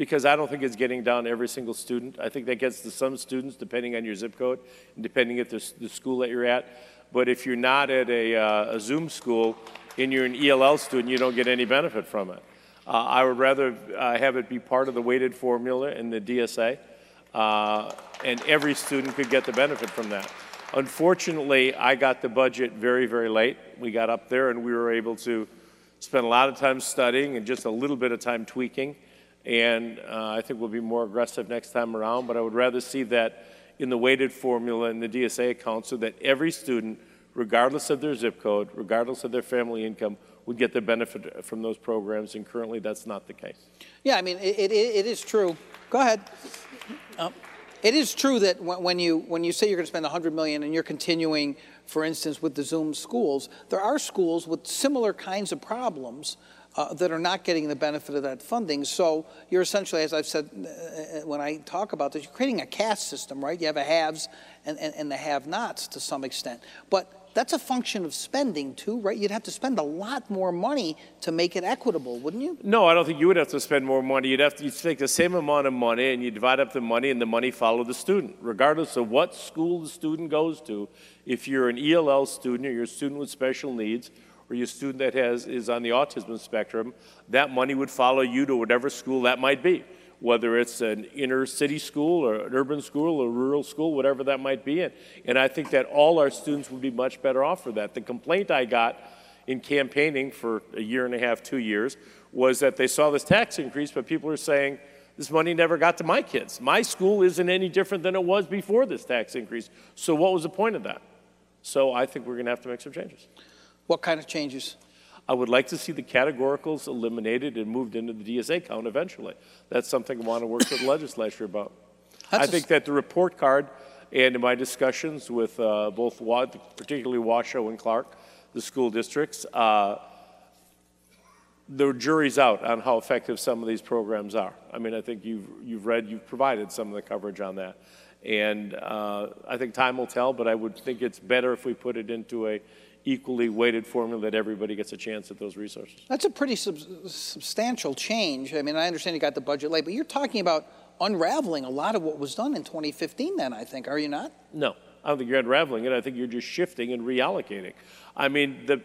Because I don't think it's getting down every single student. I think that gets to some students depending on your zip code and depending at the, the school that you're at. But if you're not at a, uh, a Zoom school and you're an ELL student, you don't get any benefit from it. Uh, I would rather uh, have it be part of the weighted formula in the DSA, uh, and every student could get the benefit from that. Unfortunately, I got the budget very, very late. We got up there and we were able to spend a lot of time studying and just a little bit of time tweaking. And uh, I think we'll be more aggressive next time around, but I would rather see that in the weighted formula in the DSA account so that every student, regardless of their zip code, regardless of their family income, would get the benefit from those programs, and currently that's not the case. Yeah, I mean, it, it, it is true. Go ahead. Um, it is true that when, when you when you say you're going to spend 100 million and you're continuing, for instance, with the Zoom schools, there are schools with similar kinds of problems uh, that are not getting the benefit of that funding. So you're essentially, as I've said uh, when I talk about this, you're creating a caste system, right? You have a haves and, and, and the have-nots to some extent, but that's a function of spending too, right? You'd have to spend a lot more money to make it equitable, wouldn't you? No, I don't think you would have to spend more money. You'd have to you'd take the same amount of money and you divide up the money, and the money follow the student, regardless of what school the student goes to. If you're an ELL student or you're a student with special needs, or you're student that has is on the autism spectrum, that money would follow you to whatever school that might be, whether it's an inner city school or an urban school or rural school, whatever that might be. And, and I think that all our students would be much better off for that. The complaint I got in campaigning for a year and a half, two years, was that they saw this tax increase, but people are saying, this money never got to my kids. My school isn't any different than it was before this tax increase. So what was the point of that? So I think we're going to have to make some changes. What kind of changes? I would like to see the categoricals eliminated and moved into the DSA count eventually. That's something I want to work with the legislature about. That's I think that the report card and in my discussions with uh, both, particularly Washoe and Clark, the school districts, uh, the jury's out on how effective some of these programs are. I mean, I think you've, you've read, you've provided some of the coverage on that. And uh, I think time will tell, but I would think it's better if we put it into a equally weighted formula that everybody gets a chance at those resources. That's a pretty sub- substantial change. I mean, I understand you got the budget late, but you're talking about unraveling a lot of what was done in 2015 then, I think, are you not? No, I don't think you're unraveling it. I think you're just shifting and reallocating. I mean, the,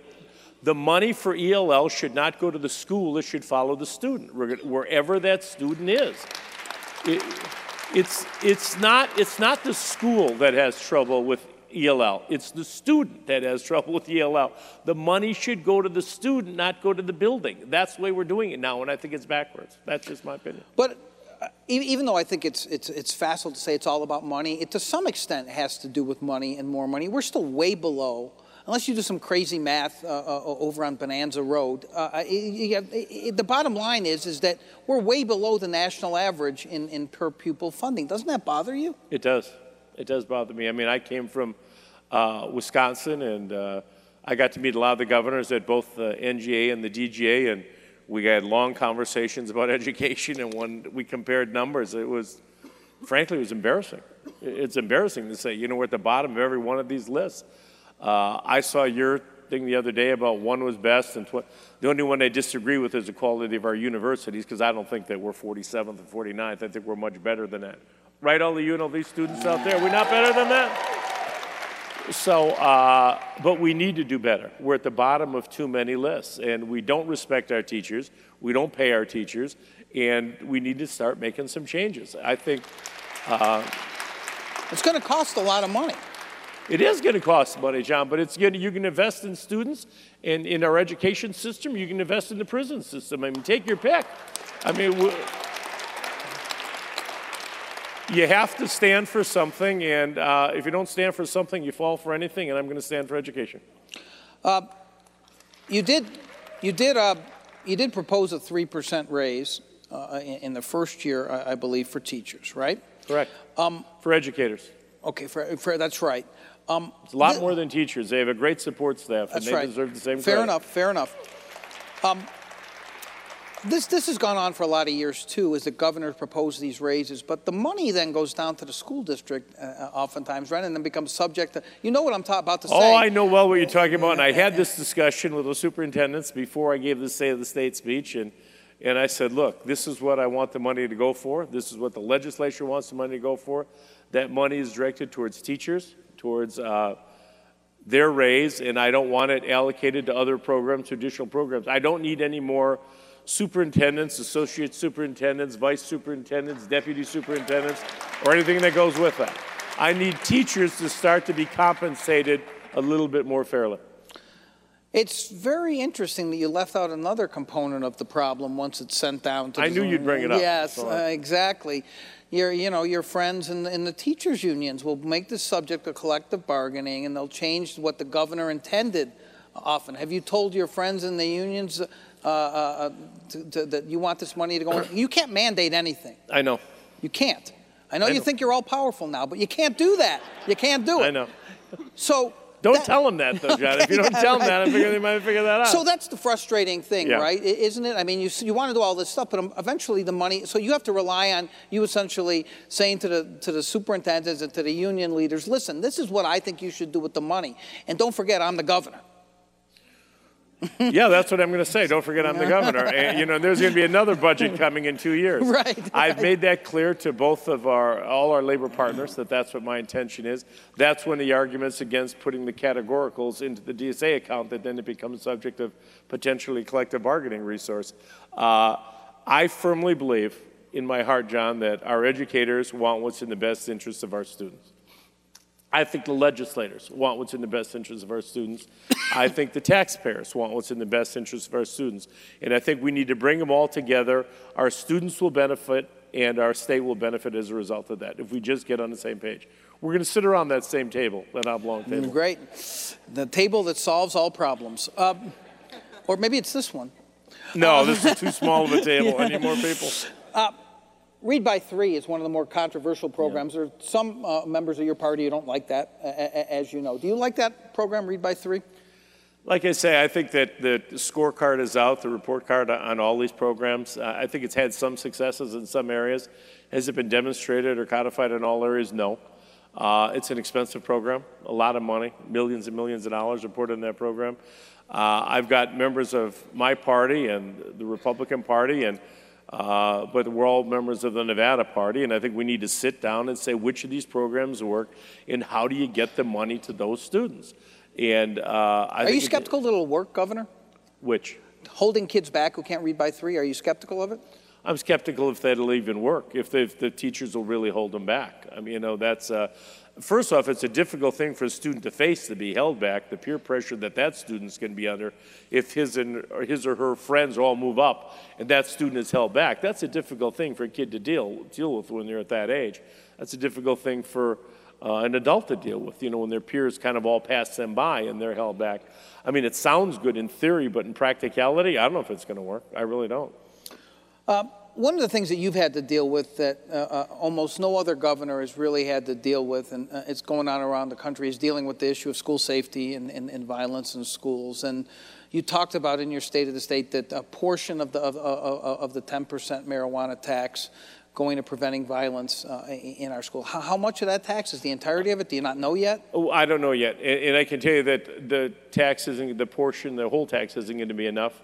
the money for ELL should not go to the school, it should follow the student, wherever that student is. It, it's, it's, not, it's not the school that has trouble with ELL, it's the student that has trouble with ELL. The money should go to the student, not go to the building. That's the way we're doing it now, and I think it's backwards. That's just my opinion. But uh, even though I think it's, it's, it's facile to say it's all about money, it to some extent has to do with money and more money. We're still way below, unless you do some crazy math uh, uh, over on Bonanza Road. Uh, uh, you- you have- i- i- the bottom line is, is that we're way below the national average in, in per pupil funding. Doesn't that bother you? It does. It does bother me. I mean, I came from uh, Wisconsin, and uh, I got to meet a lot of the governors at both the NGA and the DGA, and we had long conversations about education. And when we compared numbers, it was, frankly, it was embarrassing. It's embarrassing to say, you know, we're at the bottom of every one of these lists. Uh, I saw your thing the other day about one was best, and tw- the only one I disagree with is the quality of our universities, because I don't think that we're 47th and 49th. I think we're much better than that. Right, all the UNLV students out there? We're not better than that? So, uh, but we need to do better. We're at the bottom of too many lists, and we don't respect our teachers. We don't pay our teachers, and we need to start making some changes. I think It's going to cost a lot of money. It is going to cost money, Jon, but it's good. You can invest in students and in our education system. You can invest in the prison system. I mean, take your pick. I mean, w- you have to stand for something, and uh, if you don't stand for something, you fall for anything. And I'm going to stand for education. You did, you did, uh, you did propose a three percent raise uh, in, in the first year, I, I believe, for teachers, right? Correct. for educators, Okay, for, for that's right. Um, it's a lot thi- more than teachers. They have a great support staff, and they right. deserve the same Fair credit. enough. Fair enough. Um, this this has gone on for a lot of years too, as the governor proposed these raises, but the money then goes down to the school district uh, oftentimes, right, and then becomes subject to. You know what I'm ta- about to say? Oh, I know well what you're talking about. And I had this discussion with the superintendents before I gave the State of the State speech. And, and I said, look, this is what I want the money to go for. This is what the legislature wants the money to go for. That money is directed towards teachers, towards uh, their raise, and I don't want it allocated to other programs, traditional programs. I don't need any more superintendents, associate superintendents, vice superintendents, deputy superintendents, or anything that goes with that. I need teachers to start to be compensated a little bit more fairly. It's very interesting that you left out another component of the problem once it's sent down to. I knew you'd bring it up. Yes, So uh, exactly. Your, you know, your friends in, in the teachers' unions will make the subject of collective bargaining, and they'll change what the governor intended. Often, have you told your friends in the unions uh, uh, uh, to, to, that you want this money to go? in? You can't mandate anything. I know. You can't. I know I you know. think you're all powerful now, but you can't do that. You can't do it. I know. So Don't that- tell them that, though, Jon. If you don't Yeah, tell them right. that, I figure they might figure that out. So that's the frustrating thing, Yeah. right? Isn't it? I mean, you, you want to do all this stuff, but um, eventually the money. So you have to rely on you essentially saying to the to the superintendents and to the union leaders, listen, this is what I think you should do with the money, and don't forget, I'm the governor. yeah, that's what I'm going to say. Don't forget I'm the governor. And, you know, there's going to be another budget coming in two years. Right, I've made that clear to both of our, all our labor partners that that's what my intention is. That's when the arguments against putting the categoricals into the DSA account that then it becomes subject of potentially collective bargaining resource. Uh, I firmly believe in my heart, Jon, that our educators want what's in the best interest of our students. I think the legislators want what's in the best interest of our students. I think the taxpayers want what's in the best interest of our students. And I think we need to bring them all together. Our students will benefit, and our state will benefit as a result of that if we just get on the same page. We're going to sit around that same table, that oblong mm, table. Great, the table that solves all problems, um, or maybe it's this one. No, um, this is too small of a table. I need more people. Uh, Read by three is one of the more controversial programs. There are some uh, members of your party who don't like that, a- as you know. Do you like that program, Read by Three? Like I say, I think that the scorecard is out, the report card on all these programs. Uh, I think it's had some successes in some areas. Has it been demonstrated or codified in all areas? No. Uh, it's an expensive program, a lot of money, millions and millions of dollars are put in that program. Uh, I've got members of my party and the Republican Party, and uh, but we're all members of the Nevada Party, and I think we need to sit down and say which of these programs work and how do you get the money to those students. And uh, I Are you it- skeptical that it'll work, Governor? which Holding kids back who can't read by three, are you skeptical of it? I'm skeptical if that'll even work, if the, if the teachers will really hold them back. I mean, you know, that's, uh, first off, it's a difficult thing for a student to face to be held back, the peer pressure that that student's going to be under if his, and, or his or her friends all move up and that student is held back. That's a difficult thing for a kid to deal, deal with when they're at that age. That's a difficult thing for uh, an adult to deal with, you know, when their peers kind of all pass them by and they're held back. I mean, it sounds good in theory, but in practicality, I don't know if it's going to work. I really don't. One of the things that you've had to deal with that uh, uh, almost no other governor has really had to deal with, and uh, it's going on around the country, is dealing with the issue of school safety and, and, and violence in schools. And you talked about in your State of the State that a portion of the, of, of, of the 10% marijuana tax going to preventing violence uh, in our school. How, how much of that tax is the entirety of it? Do you not know yet? Oh, I don't know yet, and, and I can tell you that the tax isn't, the portion, the whole tax isn't going to be enough.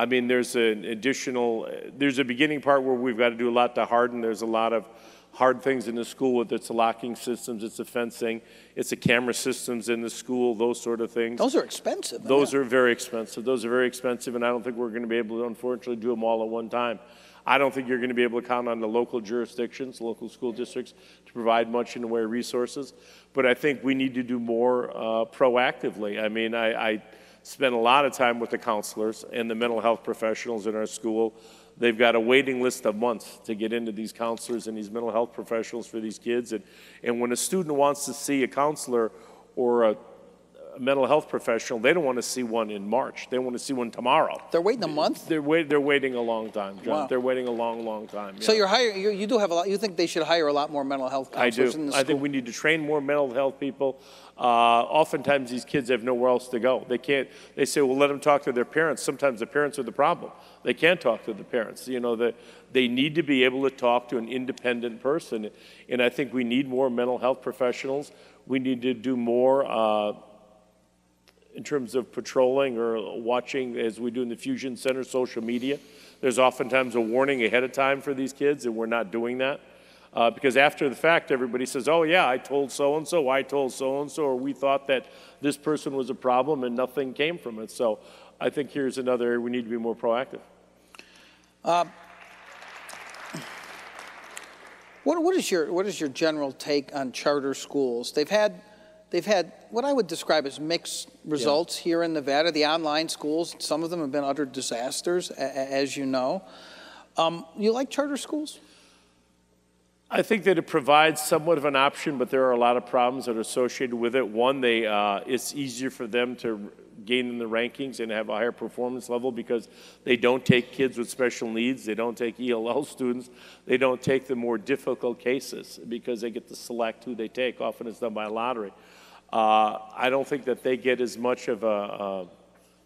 I mean, there's an additional, there's a beginning part where we've got to do a lot to harden. There's a lot of hard things in the school, whether it's the locking systems, it's the fencing, it's the camera systems in the school, those sort of things. Those are expensive. Those are very expensive. Those are very expensive, and I don't think we're going to be able to, unfortunately, do them all at one time. I don't think you're going to be able to count on the local jurisdictions, local school districts, to to provide much in the way of resources. But I think we need to do more uh, proactively. I mean, I, I spend a lot of time with the counselors and the mental health professionals in our school. They've got a waiting list of months to get into these counselors and these mental health professionals for these kids. And, and when a student wants to see a counselor or a mental health professional, they don't want to see one in March. They want to see one tomorrow. They're waiting a month? They're, wait, they're waiting a long time, Jon. Wow. They're waiting a long, long time. So you're hiring, you, you do have a lot, you think they should hire a lot more mental health I do. in the I school? think we need to train more mental health people. Uh, oftentimes, these kids have nowhere else to go. They can't. They say, "Well, let them talk to their parents." Sometimes the parents are the problem. They can't talk to the parents. You know, that they need to be able to talk to an independent person. And I think we need more mental health professionals. We need to do more. Uh, in terms of patrolling or watching, as we do in the Fusion Center, social media. There's oftentimes a warning ahead of time for these kids, and we're not doing that. Uh, because after the fact, everybody says, oh, yeah, I told so and so, I told so and so, or we thought that this person was a problem and nothing came from it. So I think here's another area we need to be more proactive. What, what, is your, what is your general take on charter schools? They've had, they've had what I would describe as mixed results here in Nevada. The online schools, some of them have been utter disasters, as you know. Um, you like charter schools? I think that it provides somewhat of an option, but there are a lot of problems that are associated with it. One, they uh, it's easier for them to gain in the rankings and have a higher performance level because they don't take kids with special needs, they don't take ELL students, they don't take the more difficult cases because they get to select who they take. Often it's done by lottery. Uh, I don't think that they get as much of a, a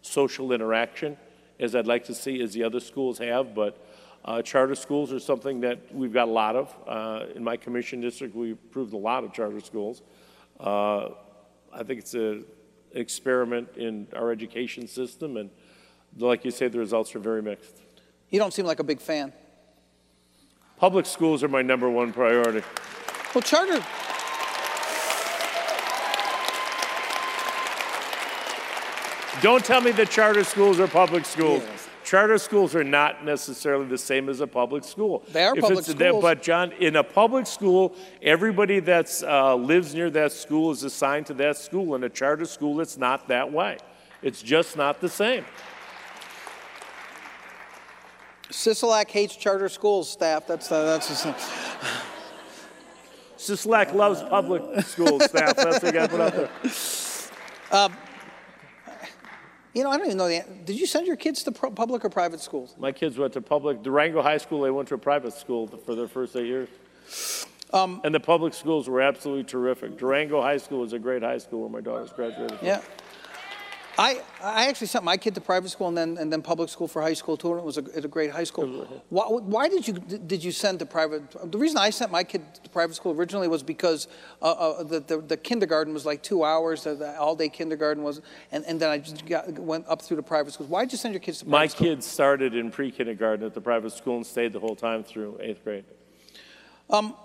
social interaction as I'd like to see as the other schools have, but uh, charter schools are something that we've got a lot of. Uh, in my commission district, we approved a lot of charter schools. Uh, I think it's a, an experiment in our education system, and like you say, the results are very mixed. You don't seem like a big fan. Public schools are my number one priority. Well, charter, Don't tell me that charter schools are public schools. Yes. Charter schools are not necessarily the same as a public school. They are If public that- schools. But Jon, in a public school, everybody that uh, lives near that school is assigned to that school. In a charter school, it's not that way. It's just not the same. Sisolak hates charter schools staff. That's, uh, that's, the- Sisolak loves public school staff. That's what you got put out there. you know, I don't even know the, did you send your kids to pro- public or private schools? My kids went to public Durango High School. They went to a private school for their first eight years. Um, and the public schools were absolutely terrific. Durango High School was a great high school where my daughters graduated. from. Yeah. I, I actually sent my kid to private school and then, and then public school for high school too, and it was a, at a great high school. Why, why did you did you send to private? The reason I sent my kid to private school originally was because uh, uh, the, the the kindergarten was like two hours, the, the all day kindergarten was, and, and then I just got, went up through the private schools. Why did you send your kids to private My school? kids started in pre-kindergarten at the private school and stayed the whole time through eighth grade. Um,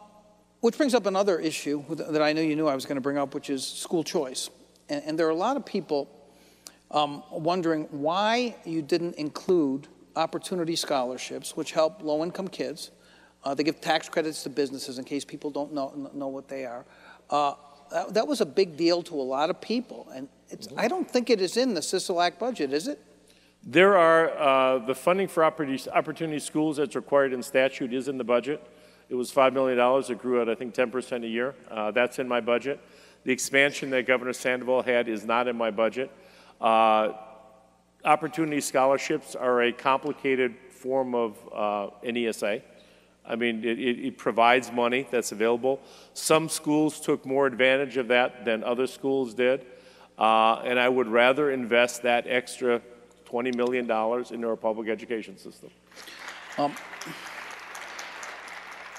Which brings up another issue that I knew you knew I was going to bring up, which is school choice. And, and there are a lot of people um, wondering why you didn't include opportunity scholarships, which help low income kids. Uh, they give tax credits to businesses in case people don't know, know what they are. Uh, that, that was a big deal to a lot of people. And it's, I don't think it is in the Sisolak budget, is it? There are, uh, the funding for opportunity, opportunity schools that's required in statute is in the budget. It was $5 million. It grew at, I think, 10% a year. Uh, that's in my budget. The expansion that Governor Sandoval had is not in my budget. Uh, opportunity scholarships are a complicated form of uh, an ESA. I mean, it, it, it provides money that's available. Some schools took more advantage of that than other schools did. Uh, and I would rather invest that extra $20 million into our public education system.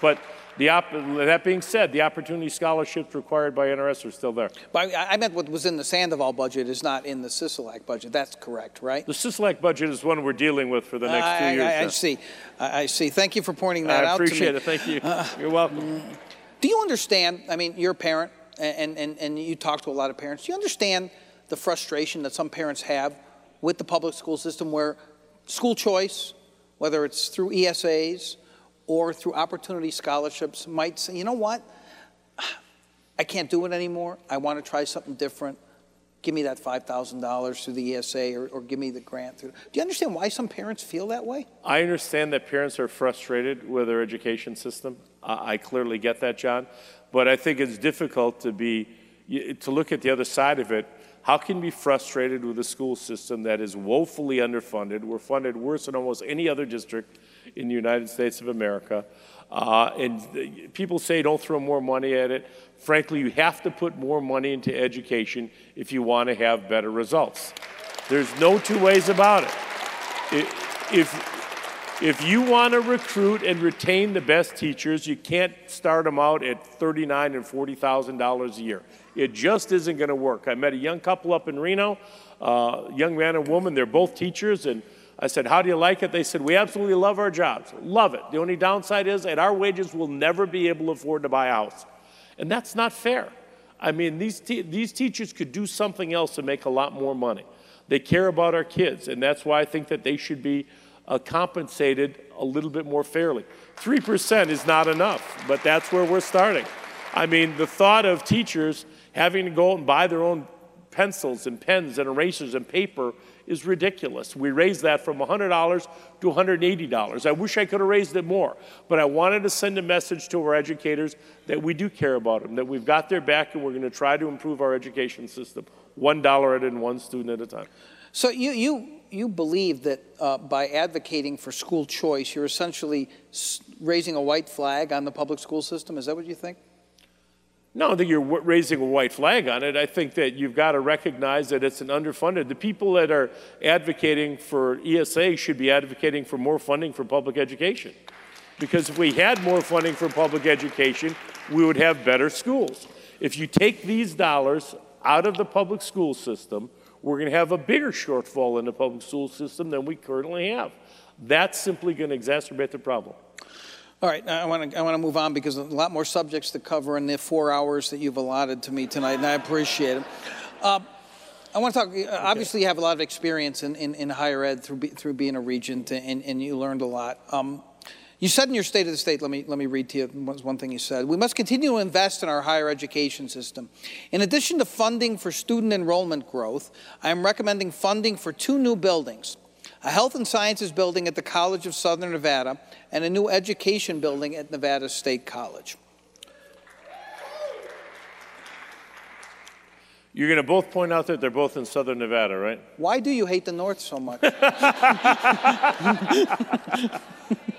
but the op- that being said, the opportunity scholarships required by NRS are still there. But I, I meant what was in the Sandoval budget is not in the Sisolak budget. That's correct, right? The Sisolak budget is one we're dealing with for the next two I, years. I, I see. I, I see. Thank you for pointing that I out appreciate to me. it. Thank you. Uh, you're welcome. Do you understand? I mean, you're a parent, and, and, and you talk to a lot of parents. Do you understand the frustration that some parents have with the public school system where school choice, whether it's through ESAs or through opportunity scholarships, might say, you know what? I can't do it anymore. I want to try something different. Give me that $5,000 through the ESA or, or give me the grant. Through. Do you understand why some parents feel that way? I understand that parents are frustrated with their education system. I clearly get that, Jon. But I think it's difficult to be to look at the other side of it. How can you be frustrated with a school system that is woefully underfunded? We're funded worse than almost any other district in the United States of America. Uh, and people say don't throw more money at it. Frankly, you have to put more money into education if you want to have better results. There's no two ways about it. If, if you want to recruit and retain the best teachers, you can't start them out at thirty-nine and forty thousand dollars a year. It just isn't going to work. I met a young couple up in Reno, uh, young man and woman. They're both teachers, and I said, How do you like it? They said, We absolutely love our jobs. Love it. The only downside is at our wages, we'll never be able to afford to buy a house. And that's not fair. I mean, these, te- these teachers could do something else and make a lot more money. They care about our kids, and that's why I think that they should be uh, compensated a little bit more fairly. 3% is not enough, but that's where we're starting. I mean, the thought of teachers having to go and buy their own pencils and pens and erasers and paper is ridiculous. We raised that from $100 to $180. I wish I could have raised it more, but I wanted to send a message to our educators that we do care about them, that we've got their back, and we're going to try to improve our education system one dollar at and one student at a time. So you you you believe that uh, by advocating for school choice, you're essentially raising a white flag on the public school system. Is that what you think? No, I don't think you're raising a white flag on it. I think that you've got to recognize that it's an underfunded. The people that are advocating for ESA should be advocating for more funding for public education. Because if we had more funding for public education, we would have better schools. If you take these dollars out of the public school system, we're going to have a bigger shortfall in the public school system than we currently have. That's simply going to exacerbate the problem. All right, I want to I want to move on because a lot more subjects to cover in the four hours that you've allotted to me tonight, and I appreciate it. Uh, I want to talk. Okay. Obviously, you have a lot of experience in, in, in higher ed through through being a regent, and, and you learned a lot. Um, you said in your State of the State, let me, let me read to you one thing you said. We must continue to invest in our higher education system. In addition to funding for student enrollment growth, I am recommending funding for two new buildings a health and sciences building at the College of Southern Nevada, and a new education building at Nevada State College. You're going to both point out that they're both in Southern Nevada, right? Why do you hate the North so much?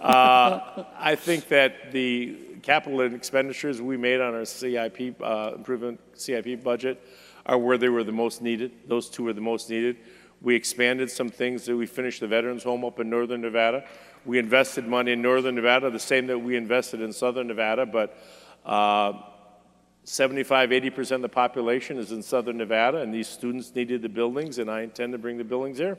uh, I think that the capital expenditures we made on our CIP uh, improvement CIP budget are where they were the most needed. Those two were the most needed. We expanded some things that we finished the Veterans Home up in Northern Nevada. We invested money in Northern Nevada, the same that we invested in Southern Nevada, but uh, 75, 80% of the population is in Southern Nevada, and these students needed the buildings, and I intend to bring the buildings here.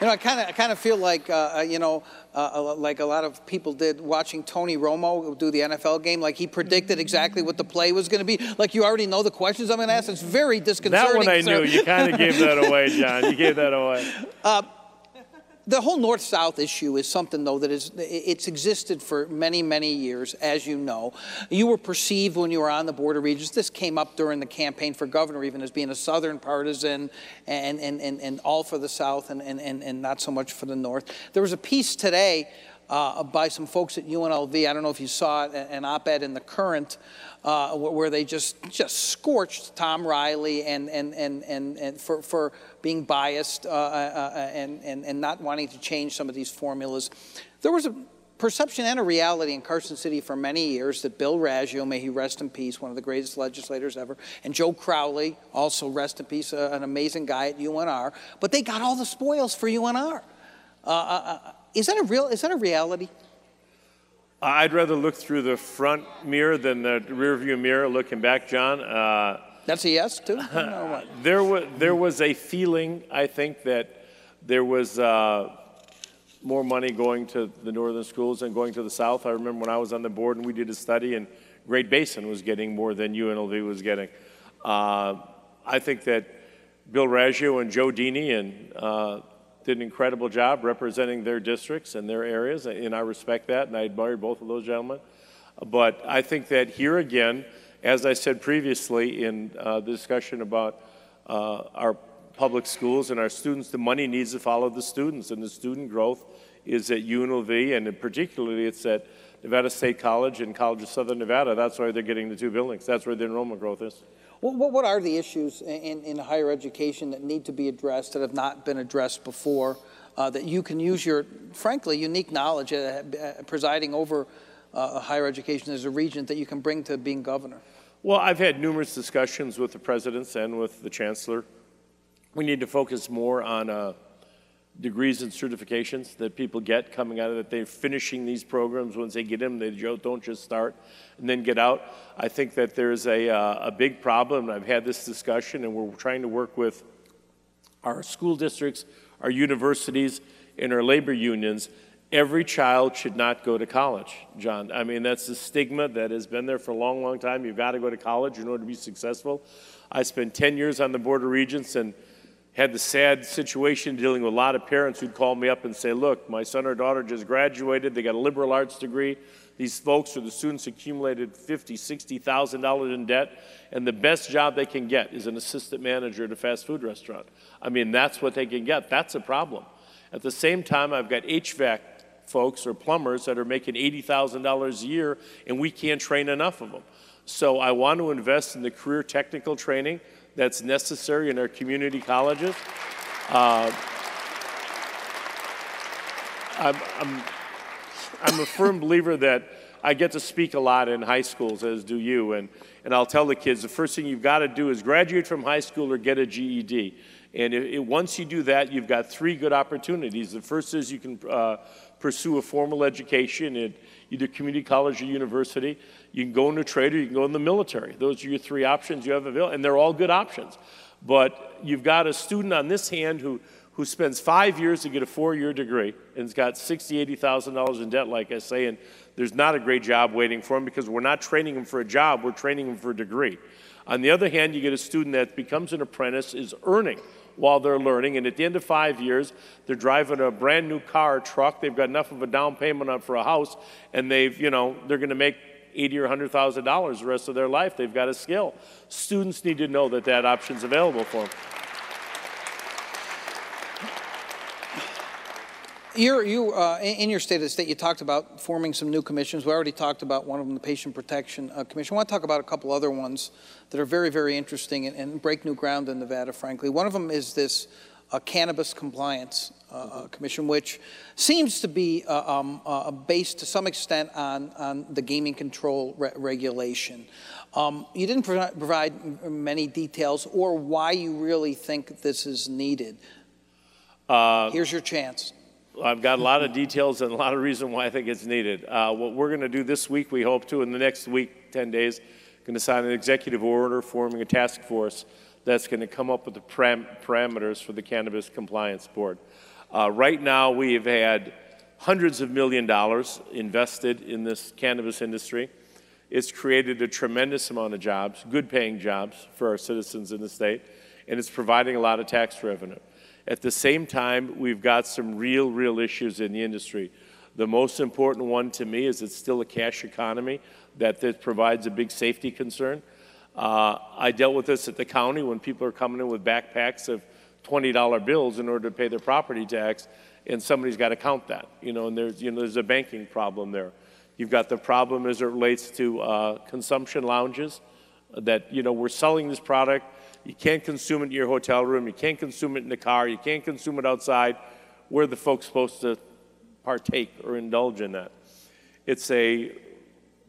You know, I kind of, I kind of feel like, uh, uh you know, uh, like a lot of people did watching Tony Romo do the NFL game. Like he predicted exactly what the play was going to be. Like you already know the questions I'm going to ask. It's very disconcerting. That one I knew. You kind of gave that away, Jon. You gave that away. Uh, the whole north-south issue is something though that is it's existed for many many years as you know. You were perceived when you were on the board of regents. This came up during the campaign for governor even as being a southern partisan and and and, and all for the south and, and and and not so much for the north. There was a piece today uh, by some folks at UNLV. I don't know if you saw it, an op-ed in the Current uh, where they just just scorched Thom Reilly and and and and, and for for being biased uh, uh, uh, and, and and not wanting to change some of these formulas. There was a perception and a reality in Carson City for many years that Bill Raggio, may he rest in peace, one of the greatest legislators ever, and Joe Crowley, also rest in peace, an amazing guy at UNR, but they got all the spoils for UNR. Uh, uh, is that a real? Is that a reality? I'd rather look through the front mirror than the rearview mirror looking back, Jon. Uh, That's a yes, too? there, was, there was a feeling, I think, that there was uh, more money going to the northern schools than going to the south. I remember when I was on the board and we did a study, and Great Basin was getting more than UNLV was getting. Uh, I think that Bill Raggio and Joe Dini and uh, did an incredible job representing their districts and their areas, and I respect that, and I admire both of those gentlemen. But I think that here again, as I said previously in uh, the discussion about uh, our public schools and our students, the money needs to follow the students, and the student growth is at UNLV, and particularly it's at Nevada State College and College of Southern Nevada. That's why they're getting the two buildings. That's where the enrollment growth is. What, what are the issues in, in higher education that need to be addressed that have not been addressed before? Uh, that you can use your, frankly, unique knowledge uh, uh presiding over uh, higher education as a regent that you can bring to being governor? Well, I've had numerous discussions with the presidents and with the chancellor. We need to focus more on uh, degrees and certifications that people get coming out of it. They're finishing these programs. Once they get in they don't just start and then get out. I think that there's a, uh, a big problem. I've had this discussion, and we're trying to work with our school districts, our universities, and our labor unions. Every child should not go to college, Jon. I mean, that's the stigma that has been there for a long, long time. You've got to go to college in order to be successful. I spent 10 years on the Board of Regents, and had the sad situation dealing with a lot of parents who'd call me up and say, Look, my son or daughter just graduated, they got a liberal arts degree. These folks or the students accumulated fifty, sixty thousand dollars in debt, and the best job they can get is an assistant manager at a fast food restaurant. I mean, that's what they can get. That's a problem. At the same time, I've got HVAC folks or plumbers that are making $80,000 a year, and we can't train enough of them. So I want to invest in the career technical training that's necessary in our community colleges. Uh, I'm, I'm, I'm a firm believer that I get to speak a lot in high schools, as do you, and, and I'll tell the kids the first thing you've got to do is graduate from high school or get a GED. And it, it, once you do that, you've got three good opportunities. The first is you can uh, pursue a formal education at either community college or university. You can go into trade or you can go in the military. Those are your three options you have available, and they're all good options. But you've got a student on this hand who, who spends five years to get a four-year degree and has got $60,000, $80,000 in debt, like I say, and there's not a great job waiting for him because we're not training him for a job, we're training him for a degree. On the other hand, you get a student that becomes an apprentice, is earning while they're learning. And at the end of five years, they're driving a brand new car, truck. They've got enough of a down payment on for a house, and they've, you know, they're going to make eighty or hundred thousand dollars the rest of their life. They've got a skill. Students need to know that that option's available for them. You're, you, uh, in your state of the state, you talked about forming some new commissions. We already talked about one of them, the Patient Protection uh, Commission. I want to talk about a couple other ones that are very, very interesting and, and break new ground in Nevada, frankly. One of them is this uh, Cannabis Compliance uh, uh, Commission, which seems to be uh, um, based to some extent on, on the gaming control re- regulation. Um, you didn't pro- provide many details or why you really think this is needed. Here's your chance. I've got a lot of details and a lot of reason why I think it's needed. Uh, what we're going to do this week, we hope to, in the next week, 10 days, going to sign an executive order forming a task force that's going to come up with the param- parameters for the Cannabis Compliance Board. Uh, right now, we have had hundreds of million dollars invested in this cannabis industry. It's created a tremendous amount of jobs, good paying jobs for our citizens in the state, and it's providing a lot of tax revenue. At the same time, we've got some real, real issues in the industry. The most important one to me is it's still a cash economy that, that provides a big safety concern. Uh, I dealt with this at the county when people are coming in with backpacks of $20 bills in order to pay their property tax, and somebody's got to count that. You know, and there's, you know, there's a banking problem there. You've got the problem as it relates to uh, consumption lounges that, you know, we're selling this product you can't consume it in your hotel room. You can't consume it in the car. You can't consume it outside. Where the folks supposed to partake or indulge in that? It's a,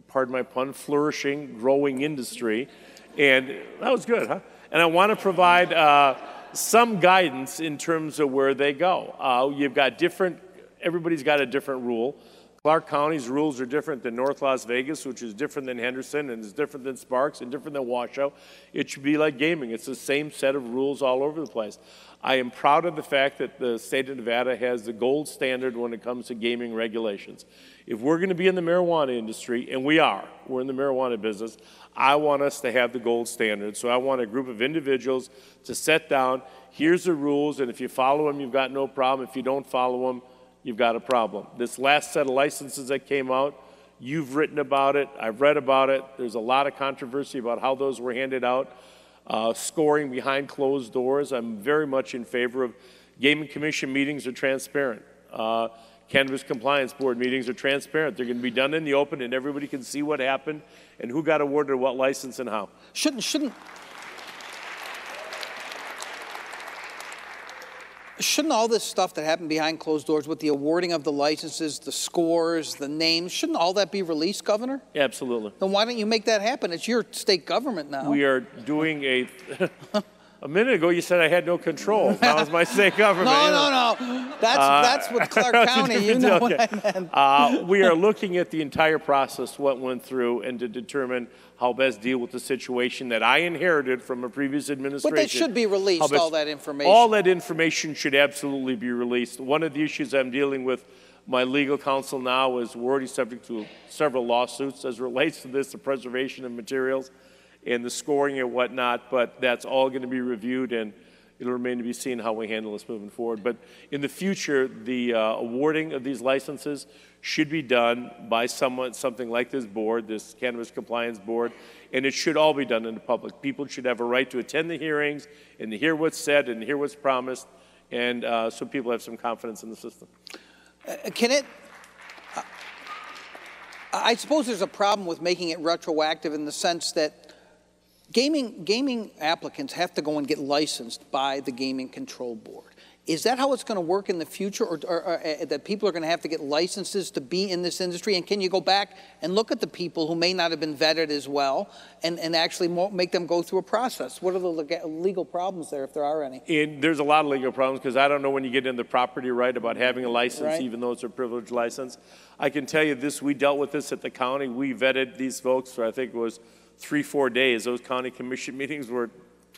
pardon my pun, flourishing, growing industry. And that was good, huh? And I want to provide uh, some guidance in terms of where they go. Uh, you've got different, everybody's got a different rule. Clark County's rules are different than North Las Vegas, which is different than Henderson, and is different than Sparks, and different than Washoe. It should be like gaming. It's the same set of rules all over the place. I am proud of the fact that the state of Nevada has the gold standard when it comes to gaming regulations. If we're going to be in the marijuana industry, and we are, we're in the marijuana business, I want us to have the gold standard. So I want a group of individuals to set down, here's the rules, and if you follow them, you've got no problem. If you don't follow them, you've got a problem. This last set of licenses that came out, you've written about it, I've read about it. There's a lot of controversy about how those were handed out. Uh, scoring behind closed doors, I'm very much in favor of gaming commission meetings are transparent. Uh, Cannabis Compliance Board meetings are transparent. They're going to be done in the open, and everybody can see what happened and who got awarded what license and how. Shouldn't, shouldn't, shouldn't all this stuff that happened behind closed doors with the awarding of the licenses, the scores, the names, shouldn't all that be released, Governor? Absolutely. Then why don't you make that happen? It's your state government now. We are doing a. a minute ago, you said I had no control. Now it's my state government. no, no, no. That's that's with Clark County. You know what. I meant. Uh, we are looking at the entire process, what went through, and to determine how best deal with the situation that I inherited from a previous administration. But they should be released, best- all that information. All that information should absolutely be released. One of the issues I'm dealing with my legal counsel now is we're already subject to several lawsuits as relates to this, the preservation of materials and the scoring and whatnot, but that's all going to be reviewed and it'll remain to be seen how we handle this moving forward. But in the future, the uh, awarding of these licenses should be done by someone, something like this board, this Cannabis Compliance Board, and it should all be done in the public. People should have a right to attend the hearings and hear what's said and hear what's promised, and uh, so people have some confidence in the system. Uh, Can it? I I suppose there's a problem with making it retroactive in the sense that gaming gaming applicants have to go and get licensed by the Gaming Control Board. Is that how it's going to work in the future, or, or, or, uh, that people are going to have to get licenses to be in this industry? And can you go back and look at the people who may not have been vetted as well, and, and actually mo- make them go through a process? What are the lega- legal problems there, if there are any? And there's a lot of legal problems because I don't know when you get into property right about having a license, Right. even though it's a privileged license. I can tell you this: we dealt with this at the county. We vetted these folks for I think it was three, four days. Those county commission meetings were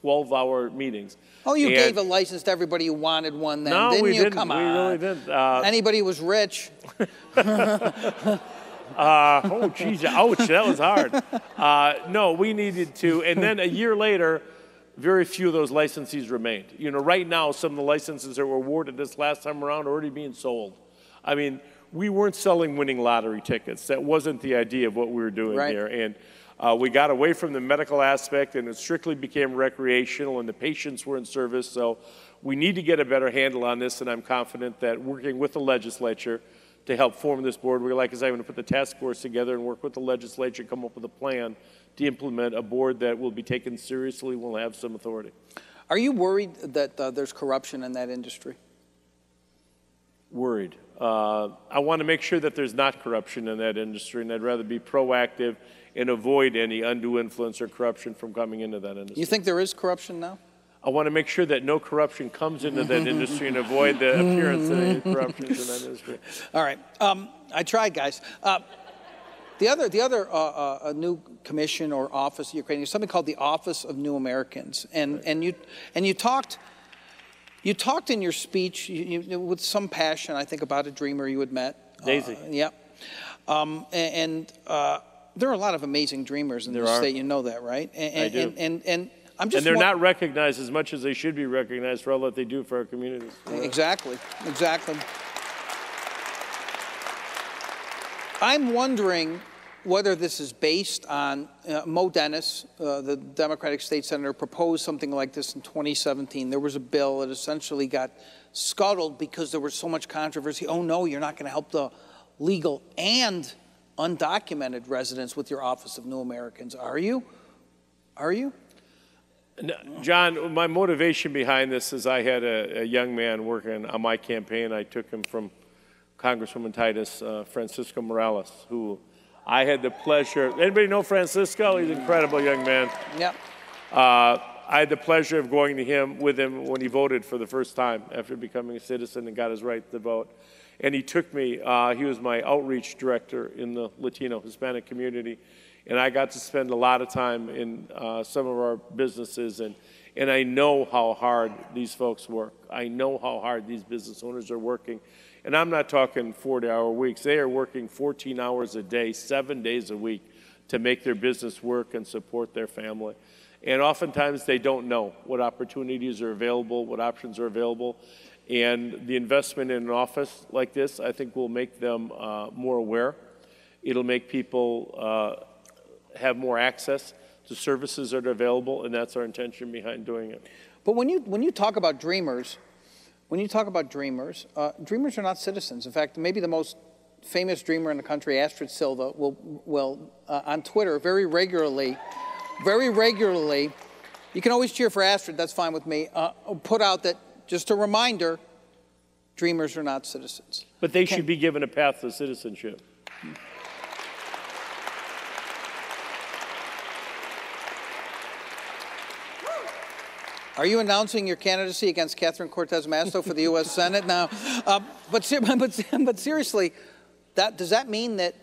12-hour meetings. Oh, you And- gave a license to everybody who wanted one then, No, didn't we you? didn't. Come We on. really didn't. Uh, Anybody who was rich. Uh, oh, geez, ouch, that was hard. Uh, no, we needed to, and then a year later, very few of those licensees remained. You know, right now, some of the licenses that were awarded this last time around are already being sold. I mean, we weren't selling winning lottery tickets. That wasn't the idea of what we were doing Right. here. And uh, we got away from the medical aspect, and it strictly became recreational, and the patients were in service. So we need to get a better handle on this, and I'm confident that working with the legislature to help form this board, we're like I said, I'm going to put the task force together and work with the legislature, come up with a plan to implement a board that will be taken seriously, will have some authority. Are you worried that uh, there's corruption in that industry? Worried. Uh, I want to make sure that there's not corruption in that industry, and I'd rather be proactive and avoid any undue influence or corruption from coming into that industry. You think there is corruption now? I want to make sure that no corruption comes into that industry and avoid the appearance of any corruption in that industry. All right. Um, I tried, guys. Uh, the other, the other uh, uh, a new commission or office you're creating is something called the Office of New Americans, and and you and you talked. You talked in your speech you, you, with some passion, I think, about a dreamer you had met. Daisy. Uh, yep. Um, and uh, there are a lot of amazing dreamers in There the are. state. You know that, right? And, and, I do. And, and, and I'm just And they're not recognized as much as they should be recognized for all that they do for our communities. Exactly, exactly. I'm wondering whether this is based on uh, Mo Denis, uh, the Democratic state senator, proposed something like this in 2017. There was a bill that essentially got scuttled because there was so much controversy. Oh no, you're not going to help the legal and undocumented residents with your Office of New Americans, are you? Are you? No, Jon, my motivation behind this is I had a, a young man working on my campaign. I took him from Congresswoman Titus, uh, Francisco Morales, who I had the pleasure. Anybody know Francisco? He's an incredible young man. Yep. Uh, I had the pleasure of going to him with him when he voted for the first time after becoming a citizen and got his right to vote. And he took me. Uh, he was my outreach director in the Latino Hispanic community, and I got to spend a lot of time in uh, some of our businesses, and and I know how hard these folks work. I know how hard these business owners are working, and I'm not talking 40-hour weeks. They are working 14 hours a day, seven days a week, to make their business work and support their family. And oftentimes they don't know what opportunities are available, what options are available. And the investment in an office like this, I think, will make them uh, more aware. It'll make people uh, have more access to services that are available, and that's our intention behind doing it. But when you, when you talk about dreamers, when you talk about dreamers, uh, dreamers are not citizens. In fact, maybe the most famous dreamer in the country, Astrid Silva, will, will uh, on Twitter very regularly, very regularly, you can always cheer for Astrid, that's fine with me, uh, put out that, just a reminder, dreamers are not citizens. But they should be given a path to citizenship. Are you announcing your candidacy against Catherine Cortez Masto for the U.S. Senate now? Uh, but, but, but seriously, that, does that mean that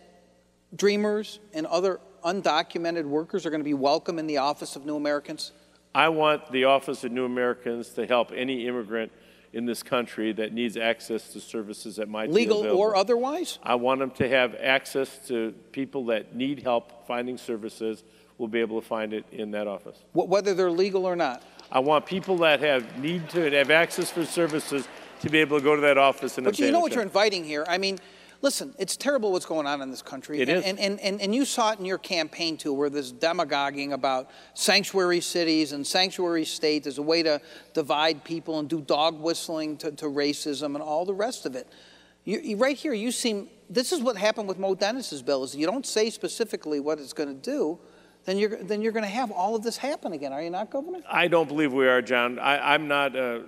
dreamers and other undocumented workers are going to be welcome in the Office of New Americans? I want the Office of New Americans to help any immigrant in this country that needs access to services that might legal be legal or otherwise. I want them to have access to people that need help finding services. Will be able to find it in that office, whether they're legal or not. I want people that have need to have access for services to be able to go to that office and. But you know what you're inviting here. I mean, Listen, it's terrible what's going on in this country. It and, is. And, and, and, and you saw it in your campaign too, where there's demagoguing about sanctuary cities and sanctuary states as a way to divide people and do dog whistling to, to racism and all the rest of it. You, you, right here, you seem, this is what happened with Mo Denis's bill, is you don't say specifically what it's going to do, then you're, then you're going to have all of this happen again. Are you not, Governor? I don't believe we are, Jon. I, am not, uh,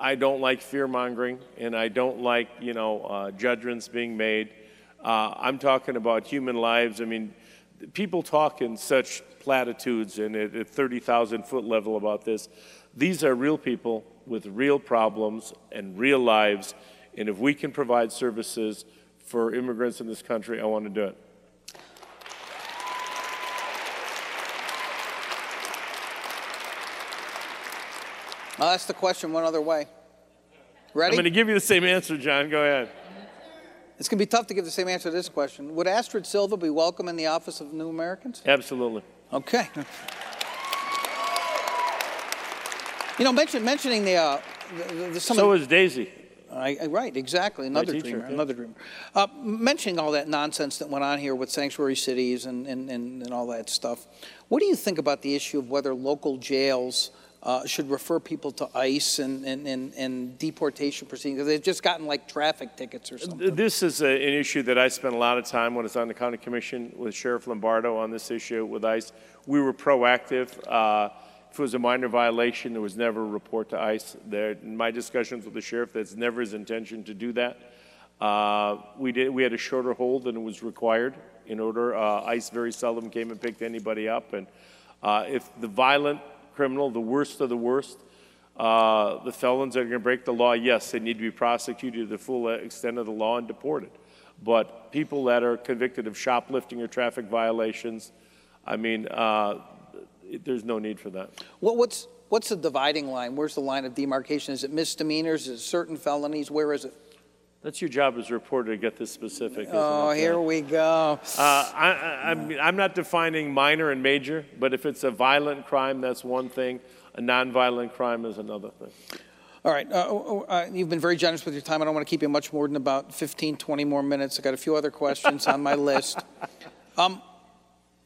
I don't like fear mongering, and I don't like you know uh, judgments being made. Uh, I'm talking about human lives. I mean, people talk in such platitudes and at, at 30,000 foot level about this. These are real people with real problems and real lives, and if we can provide services for immigrants in this country, I want to do it. I'll ask the question one other way. Ready? I'm going to give you the same answer, Jon. Go ahead. It's going to be tough to give the same answer to this question. Would Astrid Silva be welcome in the Office of New Americans? Absolutely. Okay. You know, mention, mentioning the, uh, the, the some so is Daisy. I, I, right, exactly. Another teacher, dreamer. Yeah. Another dreamer. Uh, mentioning all that nonsense that went on here with sanctuary cities and, and, and, and all that stuff, what do you think about the issue of whether local jails uh, should refer people to ICE and, and, and, and deportation proceedings. They've just gotten like traffic tickets or something. This is a, an issue that I spent a lot of time when I was on the county commission with Sheriff Lombardo on this issue with ICE. We were proactive. Uh, if it was a minor violation, there was never a report to ICE. There, in my discussions with the sheriff, that's never his intention to do that. Uh, we did. We had a shorter hold than was required in order. Uh, ICE very seldom came and picked anybody up, and uh, if the violent criminal, the worst of the worst. Uh, the felons that are going to break the law, yes, they need to be prosecuted to the full extent of the law and deported. But people that are convicted of shoplifting or traffic violations, I mean, uh, there's no need for that. Well, what's what's the dividing line? Where's the line of demarcation? Is it misdemeanors? Is it certain felonies? Where is it? That's your job as a reporter to get this specific. Oh, here we go. Uh, I, am not defining minor and major, but if it's a violent crime, that's one thing. A nonviolent crime is another thing. All right. Uh, oh, oh, uh, you've been very generous with your time. I don't want to keep you much more than about 15, 20 more minutes. i got a few other questions on my list. Um,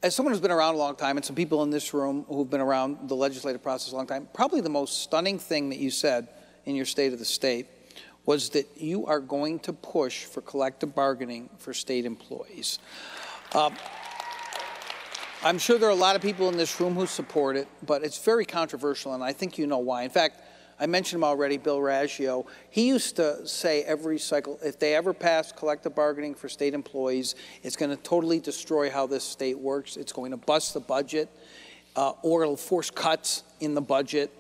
as someone who's been around a long time, and some people in this room who've been around the legislative process a long time, probably the most stunning thing that you said in your State of the State was that you are going to push for collective bargaining for state employees. Um, I'm sure there are a lot of people in this room who support it, but it's very controversial, and I think you know why. In fact, I mentioned him already, Bill Raggio. He used to say every cycle, if they ever pass collective bargaining for state employees, it's going to totally destroy how this state works. It's going to bust the budget, uh, or it'll force cuts in the budget.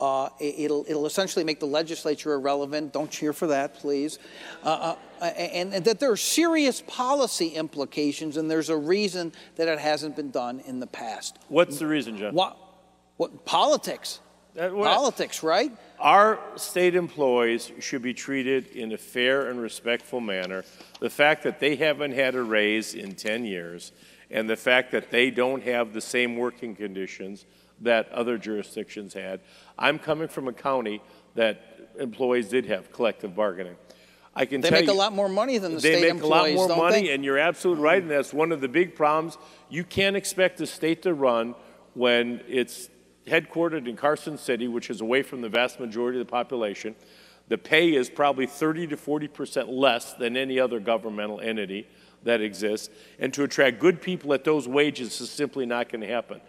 Uh, it- it'll, it'll essentially make the legislature irrelevant. Don't cheer for that, please. Uh, uh, and, and that there are serious policy implications, and there's a reason that it hasn't been done in the past. What's the reason, Jon? What? What? Politics. That- what- Politics, right? Our state employees should be treated in a fair and respectful manner. The fact that they haven't had a raise in 10 years, and the fact that they don't have the same working conditions that other jurisdictions had. I'm coming from a county that employees did have collective bargaining. I can They make you, a lot more money than the state employees. they make a lot more money, they? and you're absolutely right, and that's one of the big problems. You can't expect the state to run when it's headquartered in Carson City, which is away from the vast majority of the population. The pay is probably 30 to 40 percent less than any other governmental entity that exists, and to attract good people at those wages is simply not going to happen.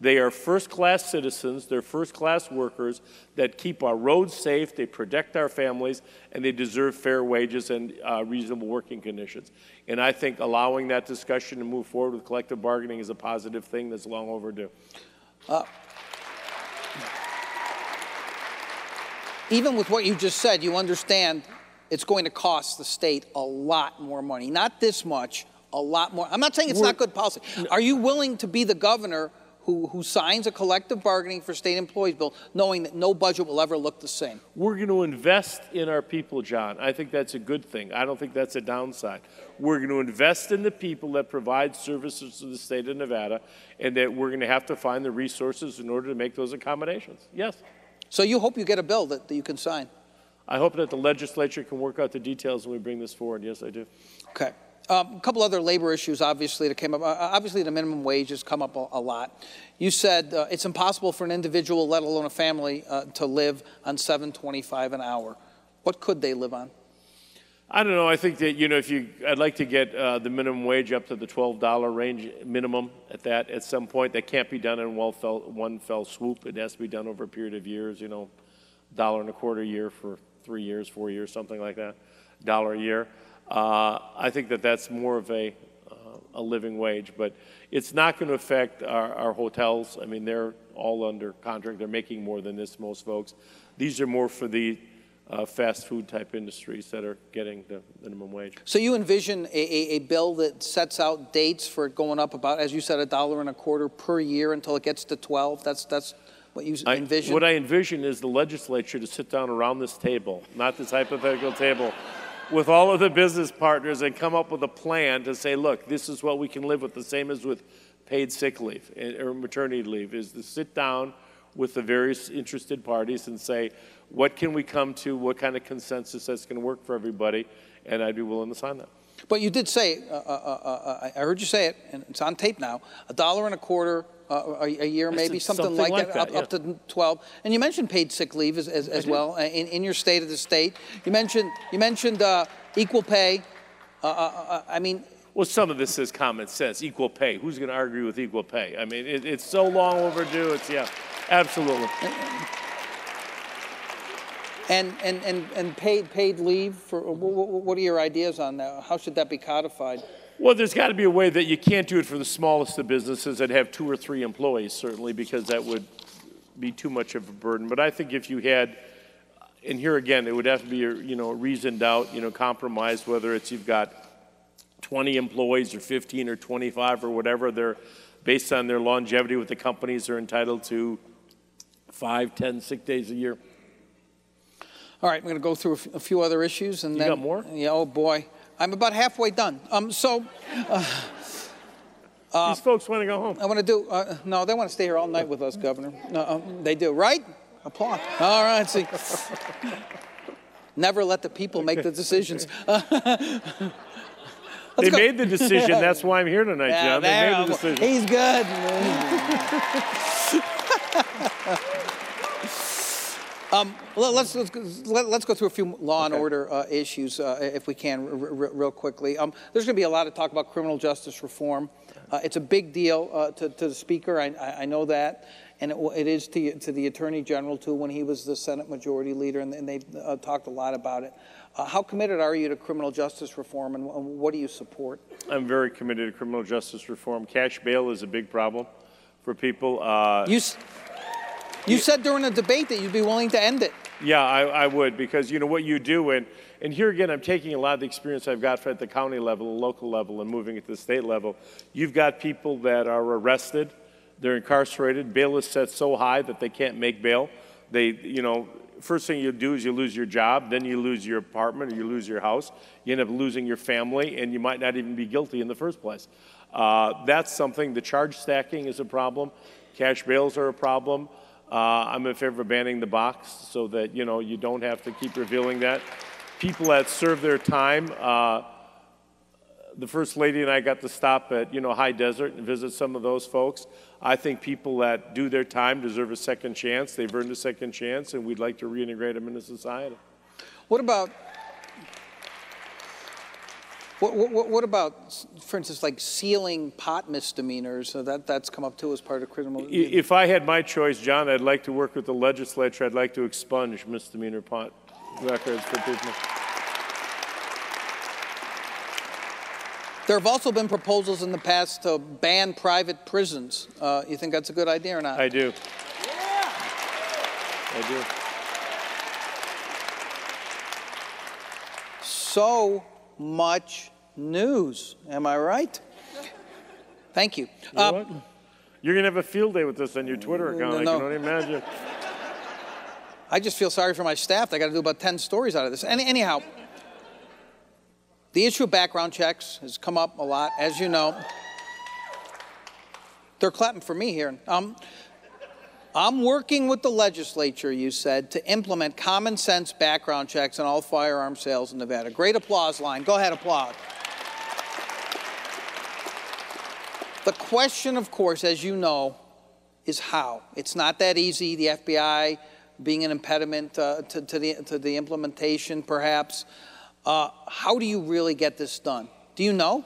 They are first class citizens, they're first class workers that keep our roads safe, they protect our families, and they deserve fair wages and uh, reasonable working conditions. And I think allowing that discussion to move forward with collective bargaining is a positive thing that's long overdue. Even with what you just said, you understand it's going to cost the state a lot more money. Not this much, a lot more. I'm not saying it's not good policy. Are you willing to be the governor who, who signs a collective bargaining for state employees bill knowing that no budget will ever look the same? We're going to invest in our people, Jon. I think that's a good thing. I don't think that's a downside. We're going to invest in the people that provide services to the state of Nevada, and that we're going to have to find the resources in order to make those accommodations. Yes. So you hope you get a bill that, that you can sign. I hope that the legislature can work out the details when we bring this forward. Yes, I do. Okay. Um, a couple other labor issues, obviously, that came up. Uh, obviously, the minimum wage has come up a, a lot. You said uh, it's impossible for an individual, let alone a family, uh, to live on 7.25 an hour. What could they live on? I don't know. I think that you know, if you, I'd like to get uh, the minimum wage up to the twelve dollar range minimum at that at some point. That can't be done in one fell, one fell swoop. It has to be done over a period of years. You know, dollar and a quarter a year for three years, four years, something like that. Dollar a year. Uh, I think that that's more of a uh, a living wage, but it's not going to affect our, our hotels. I mean, they're all under contract. They're making more than this, most folks. These are more for the uh, fast food type industries that are getting the minimum wage. So you envision a, a, a bill that sets out dates for it going up about, as you said, a dollar and a quarter per year until it gets to 12? That's, that's what you I- envision? What I envision is the legislature to sit down around this table, not this hypothetical table, with all of the business partners and come up with a plan to say, look, this is what we can live with, the same as with paid sick leave eh, or maternity leave, is to sit down with the various interested parties and say, what can we come to, what kind of consensus that's going to work for everybody, and I'd be willing to sign that. But you did say, uh, uh, uh, uh, I heard you say it, and it's on tape now, a dollar and a quarter uh, a, a year, maybe, said something, something like, like that, that, up, up to 12. And you mentioned paid sick leave as, as, as well uh, in, in your state of the state. You mentioned, you mentioned uh, equal pay. Uh, uh, uh, I mean, Well, some of this is common sense, equal pay. Who's going to argue with equal pay? I mean, it, it's so long overdue. It's, yeah, absolutely. and, and, and, and paid, paid leave, for, what, what are your ideas on that? How should that be codified? Well, there's got to be a way that you can't do it for the smallest of businesses that have two or three employees, certainly, because that would be too much of a burden. But I think if you had, and here again, it would have to be, a, you know, reasoned out, you know, compromise, whether it's you've got 20 employees or 15 or 25 or whatever, they're based on their longevity with the companies, they're entitled to five, 10 sick days a year. All right, I'm going to go through a f- a few other issues, and You then got more? Yeah. Oh boy, I'm about halfway done. Um, so These folks want to go home. I want to do. Uh, no, they want to stay here all night with us, Governor. No, um, they do, right? Applaud. All right. See. Never let the people make the decisions. They go. made the decision. That's why I'm here tonight, Yeah, Jon. They made the decision. He's good. Um, let- let's, let's, let's go through a few law and Okay. order uh, issues, uh, if we can, real quickly. Um, there's going to be a lot of talk about criminal justice reform. Uh, it's a big deal uh, to, to the Speaker, I, I I know that, and it, it is to, to the Attorney General, too, when he was the Senate Majority Leader, and, and they've uh, talked a lot about it. Uh, how committed are you to criminal justice reform, and wh- what do you support? I'm very committed to criminal justice reform. Cash bail is a big problem for people. Uh, You, You said during the debate that you'd be willing to end it. Yeah, I, I would because you know what you do, and and here again, I'm taking a lot of the experience I've got at the county level, the local level, and moving it to the state level. You've got people that are arrested, they're incarcerated, bail is set so high that they can't make bail. They, you know, first thing you do is you lose your job, then you lose your apartment or you lose your house. You end up losing your family, and you might not even be guilty in the first place. Uh, that's something. The charge stacking is a problem. Cash bails are a problem. Uh, I'm in favor of banning the box so that you know you don't have to keep revealing that. People that serve their time. Uh, the first lady and I got to stop at you know High Desert and visit some of those folks. I think people that do their time deserve a second chance. They've earned a second chance, and we'd like to reintegrate them into society. What about what, what, what, about, for instance, like sealing pot misdemeanors? So that, that's come up too as part of criminal. If I had my choice, Jon, I'd like to work with the legislature. I'd like to expunge misdemeanor pot records for people. There have also been proposals in the past to ban private prisons. Uh, you think that's a good idea or not? I do. Yeah. I do. So much news. Am I right? Thank you. you uh, You're going to have a field day with this on your Twitter account. No, I can only imagine. I just feel sorry for my staff. They got to do about 10 stories out of this. Any, anyhow, the issue of background checks has come up a lot, as you know. They're clapping for me here. Um, I'm working with the legislature, you said, to implement common sense background checks on all firearm sales in Nevada. Great applause line. Go ahead, applaud. The question, of course, as you know, is how. It's not that easy. The FBI being an impediment uh, to, to, the, to the implementation, perhaps. Uh, how do you really get this done? Do you know?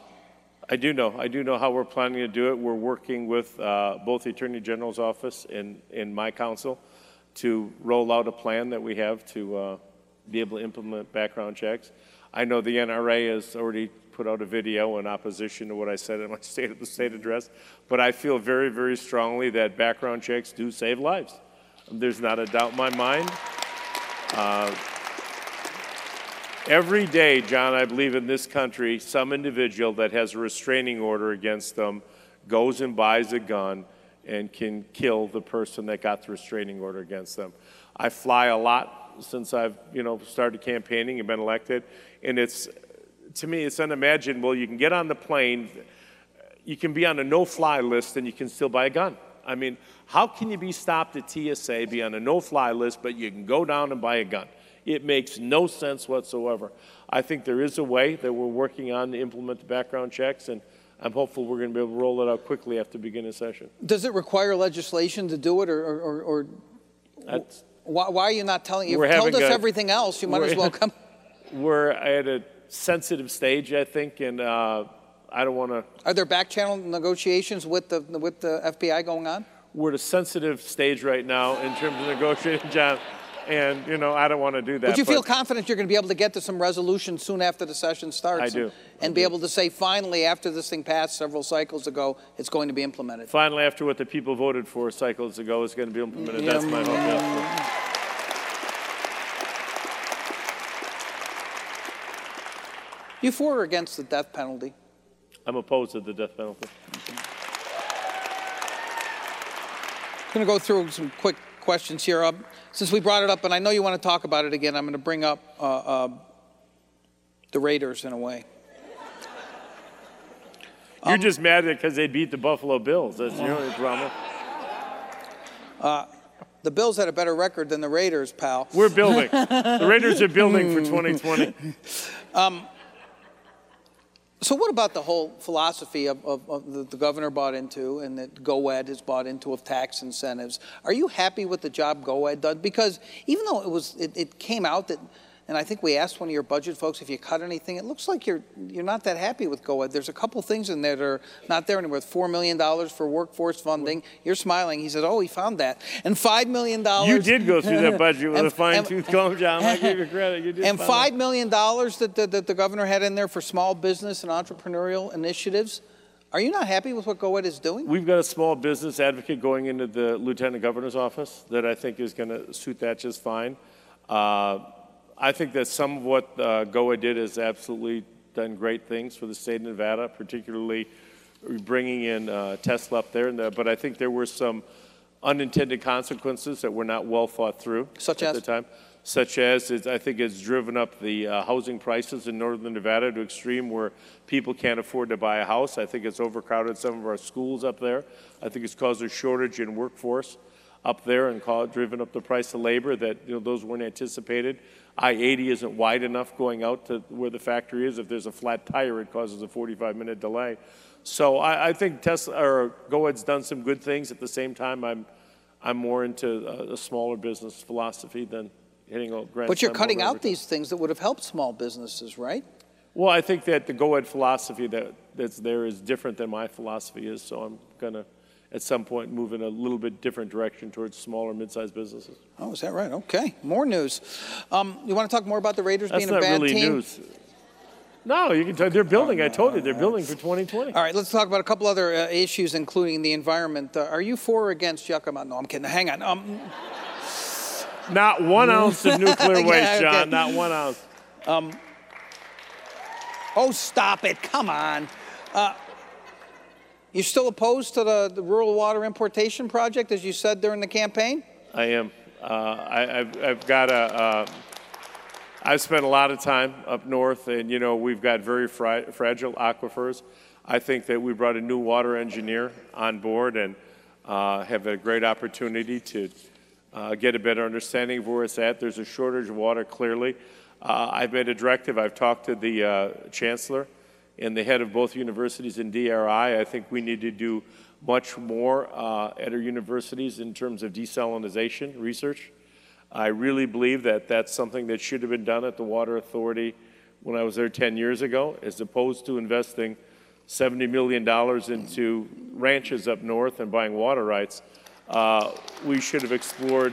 I do know. I do know how we're planning to do it. We're working with uh, both the Attorney General's office and, and my counsel to roll out a plan that we have to uh, be able to implement background checks. I know the NRA has already put out a video in opposition to what I said in my State of the State address, but I feel very, very strongly that background checks do save lives. There's not a doubt in my mind. Uh, Every day, Jon, I believe in this country, some individual that has a restraining order against them goes and buys a gun and can kill the person that got the restraining order against them. I fly a lot since I've, you know, started campaigning and been elected, and it's to me it's unimaginable. You can get on the plane, you can be on a no-fly list, and you can still buy a gun. I mean, how can you be stopped at TSA, be on a no-fly list, but you can go down and buy a gun? It makes no sense whatsoever. I think there is a way that we're working on to implement the background checks, and I'm hopeful we're going to be able to roll it out quickly after beginning session. Does it require legislation to do it, or, or, or why, why, are you not telling? You've told us a, everything else. You might as well come. We're at a sensitive stage, I think, and uh, I don't want to. Are there back channel negotiations with the with the FBI going on? We're at a sensitive stage right now in terms of negotiating, Jon and you know I don't want to do that. But you feel confident you're going to be able to get to some resolution soon after the session starts. I do. And, and I be do. able to say finally, after this thing passed several cycles ago, it's going to be implemented. Finally, after what the people voted for cycles ago, is going to be implemented. Yeah. That's my hope. Yes. You for or against the death penalty? I'm opposed to the death penalty. I'm going to go through some quick questions here. Uh, since we brought it up, and I know you want to talk about it again, I'm going to bring up uh, uh, the Raiders in a way. You're um, just mad because they beat the Buffalo Bills. That's your only drama. Uh, the Bills had a better record than the Raiders, pal. We're building. the Raiders are building for 2020. Um, so what about the whole philosophy of, of, of the, governor bought into and that GoEd has bought into of tax incentives? Are you happy with the job GoEd does? Because even though it was, it, it came out that and I think we asked one of your budget folks if you cut anything. It looks like you're you're not that happy with GoEd. There's a couple things in there that are not there anymore. Four million dollars for workforce funding. You're smiling. He said, "Oh, he found that." And five million dollars. You did go through that budget with and, a fine tooth comb, Jon. I give you credit. You did. And five million dollars that, that, that the governor had in there for small business and entrepreneurial initiatives. Are you not happy with what GoEd is doing? We've got a small business advocate going into the lieutenant governor's office that I think is going to suit that just fine. Uh, I think that some of what uh, GoEd did has absolutely done great things for the state of Nevada, particularly bringing in uh, Tesla up there. The, but I think there were some unintended consequences that were not well thought through Such at as? the time. Such as, it, I think it's driven up the uh, housing prices in northern Nevada to extreme where people can't afford to buy a house. I think it's overcrowded some of our schools up there. I think it's caused a shortage in workforce up there and called, driven up the price of labor that you know those weren't anticipated. I-80 isn't wide enough going out to where the factory is. If there's a flat tire, it causes a 45-minute delay. So I, I think Tesla or GoEd's done some good things. At the same time, I'm I'm more into a, a smaller business philosophy than hitting a grand. But you're cutting out these things that would have helped small businesses, right? Well, I think that the GoEd philosophy that, that's there is different than my philosophy is, so I'm gonna, at some point, move in a little bit different direction towards smaller, mid-sized businesses. Oh, is that right? Okay, more news. Um, you want to talk more about the Raiders That's being a not bad really team? news. No, you can tell, they're building, I told you, they're building for 2020. All right, let's talk about a couple other uh, issues, including the environment. Uh, are you for or against Yakima? No, I'm kidding. Hang on. Um, Not one ounce of nuclear Yeah, waste, okay. Jon, not one ounce. oh, stop it. Come on. Uh, you still opposed to the, the rural water importation project, as you said during the campaign? I am. Uh, I, I've, I've got a. Uh, I've spent a lot of time up north, and you know we've got very fragile aquifers. I think that we brought a new water engineer on board and uh, have a great opportunity to uh, get a better understanding of where it's at. There's a shortage of water, clearly. Uh, I've made a directive. I've talked to the uh, chancellor and the head of both universities in DRI. I think we need to do much more uh, at our universities in terms of desalinization research. I really believe that that's something that should have been done at the Water Authority when I was there 10 years ago, as opposed to investing $70 million into ranches up north and buying water rights. Uh, we should have explored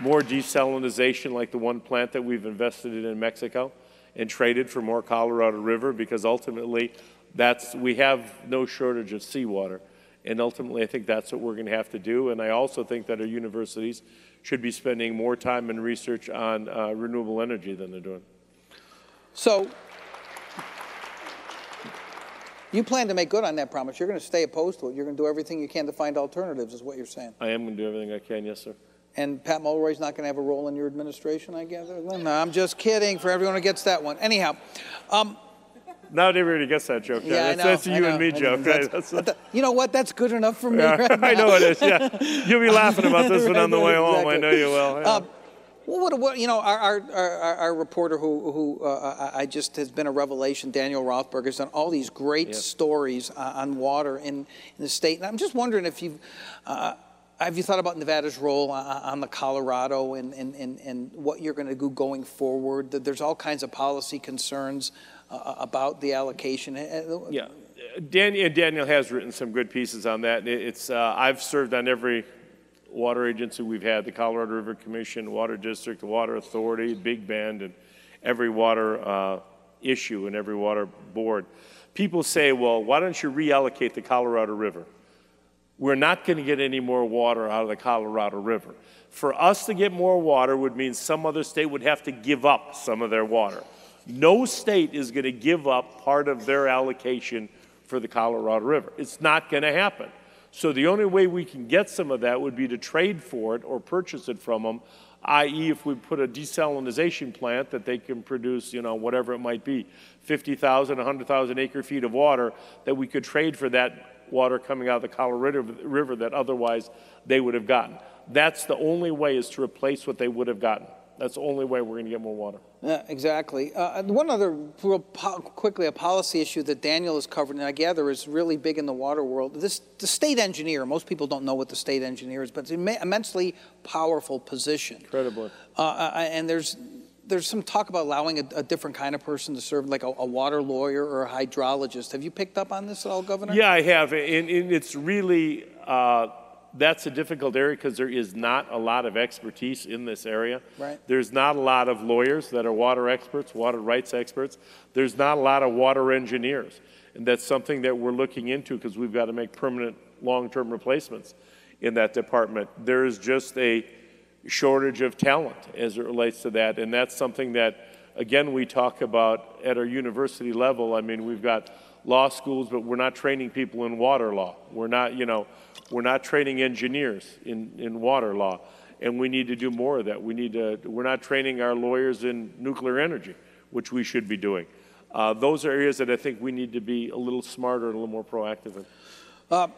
more desalinization like the one plant that we've invested in in Mexico and traded for more Colorado River because ultimately that's, we have no shortage of seawater. And ultimately, I think that's what we're going to have to do. And I also think that our universities should be spending more time and research on uh, renewable energy than they're doing. So, you plan to make good on that promise. You're going to stay opposed to it. You're going to do everything you can to find alternatives, is what you're saying. I am going to do everything I can, yes, sir. And Pat Mulroy's not going to have a role in your administration, I gather? No, I'm just kidding for everyone who gets that one. Anyhow, um, Not everybody gets that joke. yeah, that's, know. that's a you and me joke. That's- right? That's- you know what? That's good enough for me. yeah, right I know it is. Yeah, you'll be laughing about this one on the way home. I know you will. yeah. Uh, well, what, what, you know, our, our, our, our reporter who, who uh, I I just has been a revelation, Daniel Rothberg, has done all these great Yep. stories uh, on water in, in the state. And I'm just wondering if you've, uh, have you thought about Nevada's role uh, on the Colorado and, and, and, and what you're going to do going forward? There's all kinds of policy concerns uh, about the allocation. Uh, Yeah, Daniel, Daniel has written some good pieces on that. It's uh, I've served on every water agency we've had: the Colorado River Commission, Water District, Water Authority, Big Bend, and every water uh, issue and every water board. People say, "Well, why don't you reallocate the Colorado River?" We're not going to get any more water out of the Colorado River. For us to get more water would mean some other state would have to give up some of their water. No state is going to give up part of their allocation for the Colorado River. It's not going to happen. So the only way we can get some of that would be to trade for it or purchase it from them, i.e., if we put a desalinization plant that they can produce, you know, whatever it might be, 50,000, 100,000 acre feet of water, that we could trade for that water coming out of the Colorado River that otherwise they would have gotten. That's the only way is to replace what they would have gotten. That's the only way we're going to get more water. Yeah, exactly. Uh, one other, real po- quickly, a policy issue that Daniel has covered, and I gather is really big in the water world. This, the state engineer. Most people don't know what the state engineer is, but it's an immensely powerful position. Incredibly. Uh, uh, and there's there's some talk about allowing a, a different kind of person to serve, like a, a water lawyer or a hydrologist. Have you picked up on this at all, Governor? Yeah, I have, and, and it's really uh, that's a difficult area because there is not a lot of expertise in this area. Right. There's not a lot of lawyers that are water experts, water rights experts. There's not a lot of water engineers, And that's something that we're looking into because we've got to make permanent long-term replacements in that department. There is just a shortage of talent as it relates to that. And that's something that, again, we talk about at our university level. I mean, we've got law schools, but we're not training people in water law. We're not, you know, we're not training engineers in, in water law. And we need to do more of that. We need to, we're not training our lawyers in nuclear energy, which we should be doing. Uh, those are areas that I think we need to be a little smarter and a little more proactive in. Uh,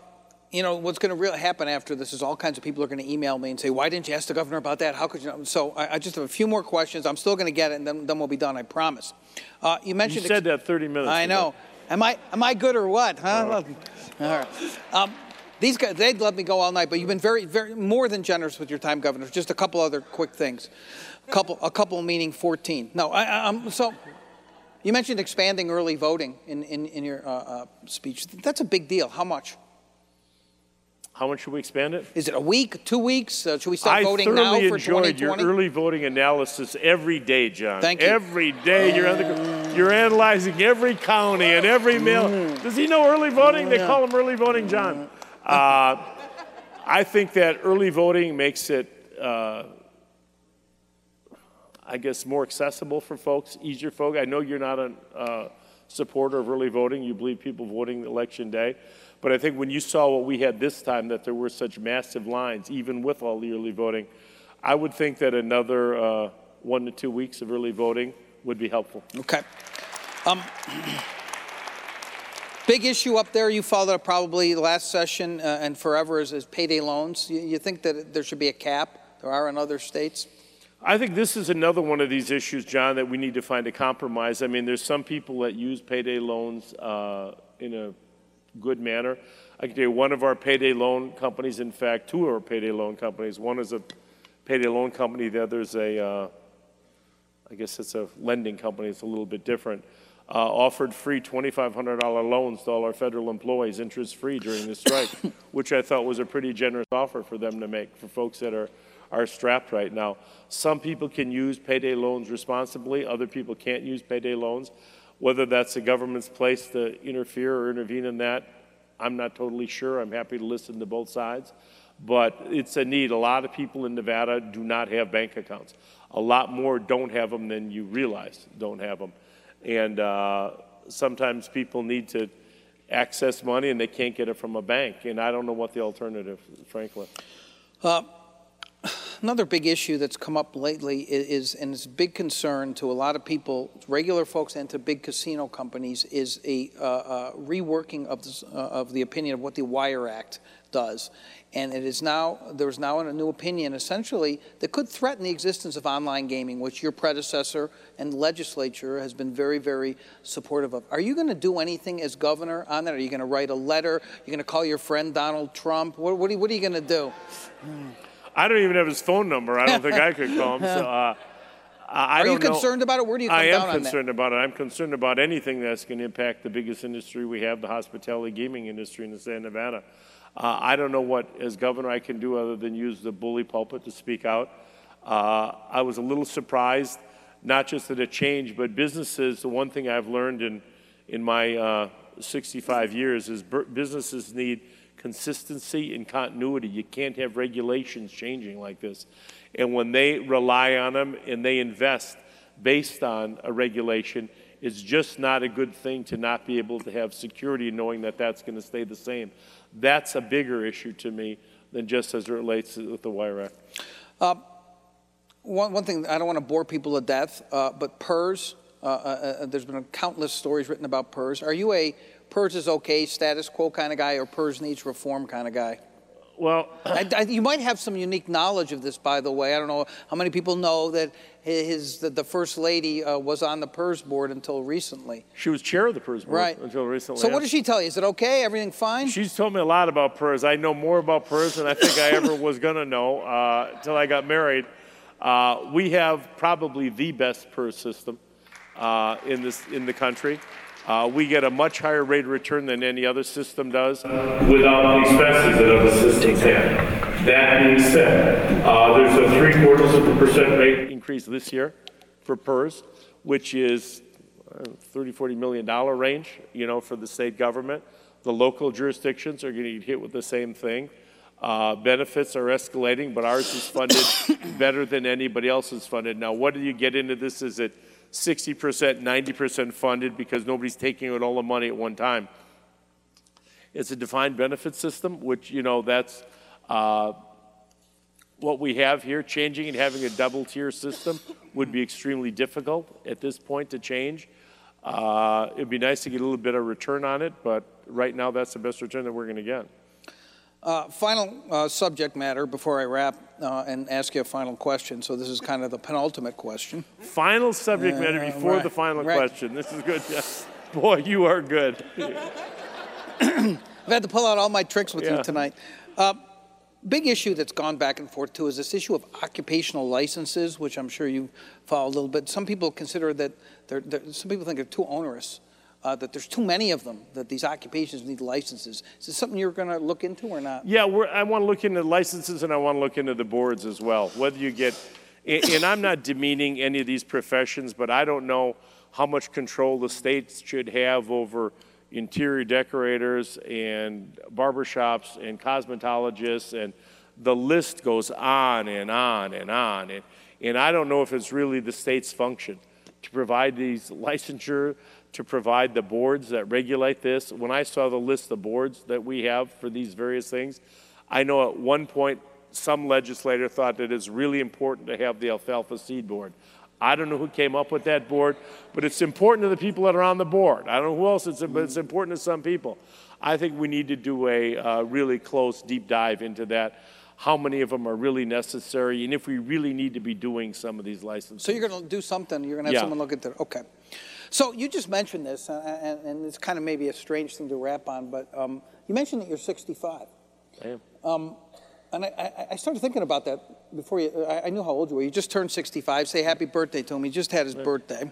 you know, what's going to happen after this is all kinds of people are going to email me and say, why didn't you ask the governor about that? How could you? So I, I, just have a few more questions. I'm still going to get it, and then, then we'll be done, I promise. Uh, you mentioned... You said that 30 minutes I ago. know. Am I, am I good or what? Huh? All right. Um, these guys, they'd let me go all night, but you've been very, very more than generous with your time, Governor. Just a couple other quick things. A couple, a couple meaning 14. No, I, um, so you mentioned expanding early voting in, in, in your uh, uh, speech. That's a big deal. How much? How much should we expand it? Is it a week, two weeks? Uh, should we start I voting now for 2020? I enjoyed your early voting analysis every day, Jon. Thank you. Every day you're, the, you're analyzing every county and every mill. Mm. Does he know early voting? They call him early voting, Jon. Uh, I think that early voting makes it, uh, I guess, more accessible for folks, easier for folks. I know you're not a uh, supporter of early voting. You believe people voting election day. But I think when you saw what we had this time, that there were such massive lines, even with all the early voting, I would think that another uh, one to two weeks of early voting would be helpful. Okay. Um, big issue up there you followed up probably last session uh, and forever is, is payday loans. You, you think that there should be a cap? There are in other states. I think this is another one of these issues, Jon, that we need to find a compromise. I mean, there's some people that use payday loans uh, in a good manner. I can tell you one of our payday loan companies, in fact, two of our payday loan companies. One is a payday loan company, the other is a, uh, I guess it's a lending company, it's a little bit different. Uh, offered free $2,500 loans to all our federal employees, interest free during the strike, which I thought was a pretty generous offer for them to make for folks that are, are strapped right now. Some people can use payday loans responsibly, other people can't use payday loans. Whether that's the government's place to interfere or intervene in that, I'm not totally sure. I'm happy to listen to both sides. But it's a need. A lot of people in Nevada do not have bank accounts. A lot more don't have them than you realize don't have them. And uh, sometimes people need to access money and they can't get it from a bank. And I don't know what the alternative frankly. Uh, Another big issue that's come up lately is, and it's a big concern to a lot of people, regular folks and to big casino companies, is a uh, uh, reworking of, this, uh, of the opinion of what the Wire Act does. And it is now, there's now a new opinion, essentially, that could threaten the existence of online gaming, which your predecessor and legislature has been very, very supportive of. Are you going to do anything as governor on that? Are you going to write a letter? Are you going to call your friend Donald Trump? What, what, are, you, what are you going to do? I don't even have his phone number. I don't think I could call him. So, uh, I Are you concerned know. about it? Where do you come I am concerned about it. I'm concerned about anything that's going to impact the biggest industry we have, the hospitality gaming industry in the state of Nevada. Uh, I don't know what, as governor, I can do other than use the bully pulpit to speak out. Uh, I was a little surprised, not just that it changed, but businesses, the one thing I've learned in, in my uh, 65 years is businesses need consistency and continuity. You can't have regulations changing like this. And when they rely on them and they invest based on a regulation, it's just not a good thing to not be able to have security knowing that that's going to stay the same. That's a bigger issue to me than just as it relates to the Wire Act. Uh, one, one thing, I don't want to bore people to death, uh, but PERS, uh, uh, uh there's been countless stories written about PERS. Are you a PERS is okay, status quo kind of guy, or PERS needs reform kind of guy? Well, I, I, you might have some unique knowledge of this, by the way. I don't know how many people know that his the, the first lady uh, was on the PERS board until recently. She was chair of the PERS board right. until recently. So, what did she tell you? Is it okay? Everything fine? She's told me a lot about PERS. I know more about PERS than I think I ever was going to know uh, until I got married. Uh, we have probably the best PERS system uh, in this in the country. Uh, we get a much higher rate of return than any other system does without the expenses that other systems have. That being said, uh, there's a three quarters of a percent rate increase this year for PERS, which is 30, 40 million dollar range, you know, for the state government. The local jurisdictions are going to get hit with the same thing. Uh, benefits are escalating, but ours is funded better than anybody else is funded. Now, what do you get into this? Is it 60%, 90% funded because nobody's taking out all the money at one time? It's a defined benefit system, which, you know, that's uh, what we have here. Changing and having a double tier system would be extremely difficult at this point to change. Uh, it'd be nice to get a little bit of return on it, but right now that's the best return that we're going to get. Uh, final uh, subject matter before I wrap uh, and ask you a final question. So this is kind of the penultimate question. Final subject matter before right, the final right. question. This is good. Boy, you are good. I've had to pull out all my tricks with Yeah. you tonight. Uh, big issue that's gone back and forth too is this issue of occupational licenses, which I'm sure you follow a little bit. Some people consider that they're, they're some people think they're too onerous. Uh, that there's too many of them. That these occupations need licenses. Is this something you're going to look into or not? Yeah, I want to look into licenses and I want to look into the boards as well. Whether you get, and, and I'm not demeaning any of these professions, but I don't know how much control the states should have over interior decorators and barbershops and cosmetologists and the list goes on and on and on. And, and I don't know if it's really the state's function to provide these licensure, to provide the boards that regulate this. When I saw the list of boards that we have for these various things, I know at one point some legislator thought that it's really important to have the alfalfa seed board. I don't know who came up with that board, but it's important to the people that are on the board. I don't know who else it's, but it's important to some people. I think we need to do a uh, really close, deep dive into that. How many of them are really necessary, and if we really need to be doing some of these licenses. So you're going to do something. You're going to have Yeah. someone look into it. Okay. So you just mentioned this, uh, and, and it's kind of maybe a strange thing to wrap on, but um, you mentioned that you're 65. I am. And I, I, I started thinking about that before you. I, I knew how old you were. You just turned 65. Say happy birthday to him. He just had his birthday.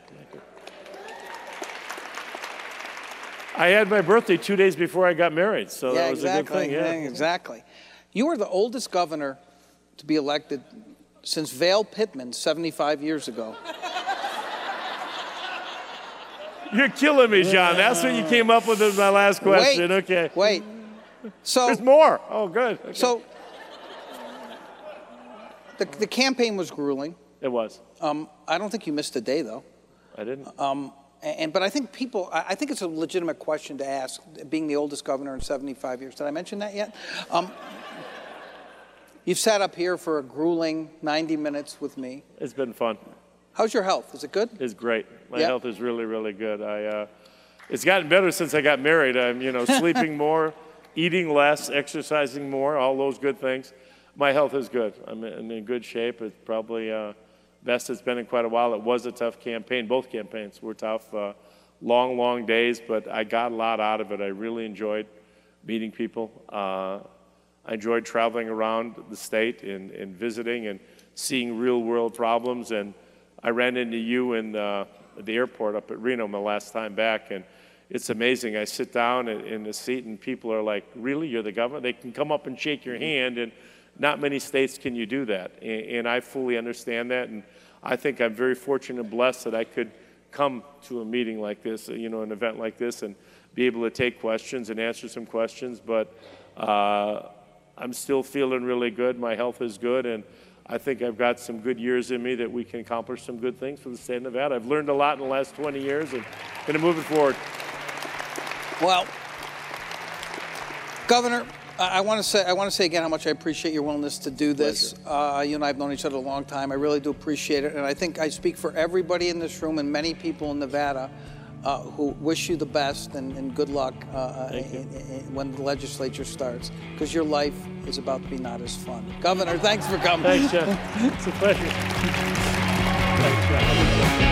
I had my birthday two days before I got married, so yeah, that was exactly. a good thing. Yeah. yeah, exactly. You were the oldest governor to be elected since Vail Pittman 75 years ago. You're killing me, Jon. That's what you came up with as my last question. wait, okay. Wait. So, There's more. Oh, good. Okay. so the, the campaign was grueling. it was. Um, I don't think you missed a day, though. I didn't. Um, and but I think people, I I think it's a legitimate question to ask. Being the oldest governor in 75 years, did I mention that yet? Um, you've sat up here for a grueling 90 minutes with me. it's been fun. How's your health? Is it good? It's great. My Yeah. health is really, really good. I, uh, it's gotten better since I got married. I'm, you know, sleeping more, eating less, exercising more, all those good things. My health is good. I'm in, I'm in good shape. It's probably uh, best it's been in quite a while. It was a tough campaign. Both campaigns were tough. Uh, long, long days, but I got a lot out of it. I really enjoyed meeting people. Uh, I enjoyed traveling around the state and, and visiting and seeing real world problems. And I ran into you in uh, at the airport up at Reno my last time back, and it's amazing. I sit down in, in the seat, and people are like, "Really, you're the governor?" They can come up and shake your hand, and not many states can you do that. And, and I fully understand that, and I think I'm very fortunate and blessed that I could come to a meeting like this, you know, an event like this, and be able to take questions and answer some questions. But uh, I'm still feeling really good. My health is good, and I think I've got some good years in me that we can accomplish some good things for the state of Nevada. I've learned a lot in the last 20 years, and going to move it forward. Well, Governor, I want to say I want to say again how much I appreciate your willingness to do this. Uh, you and I have known each other a long time. I really do appreciate it, and I think I speak for everybody in this room and many people in Nevada uh, who wish you the best and, and good luck uh, uh, in- in- when the legislature starts, because your life is about to be not as fun. Governor, thanks for coming. Thanks, Jon. It's a pleasure. Thanks, Jon.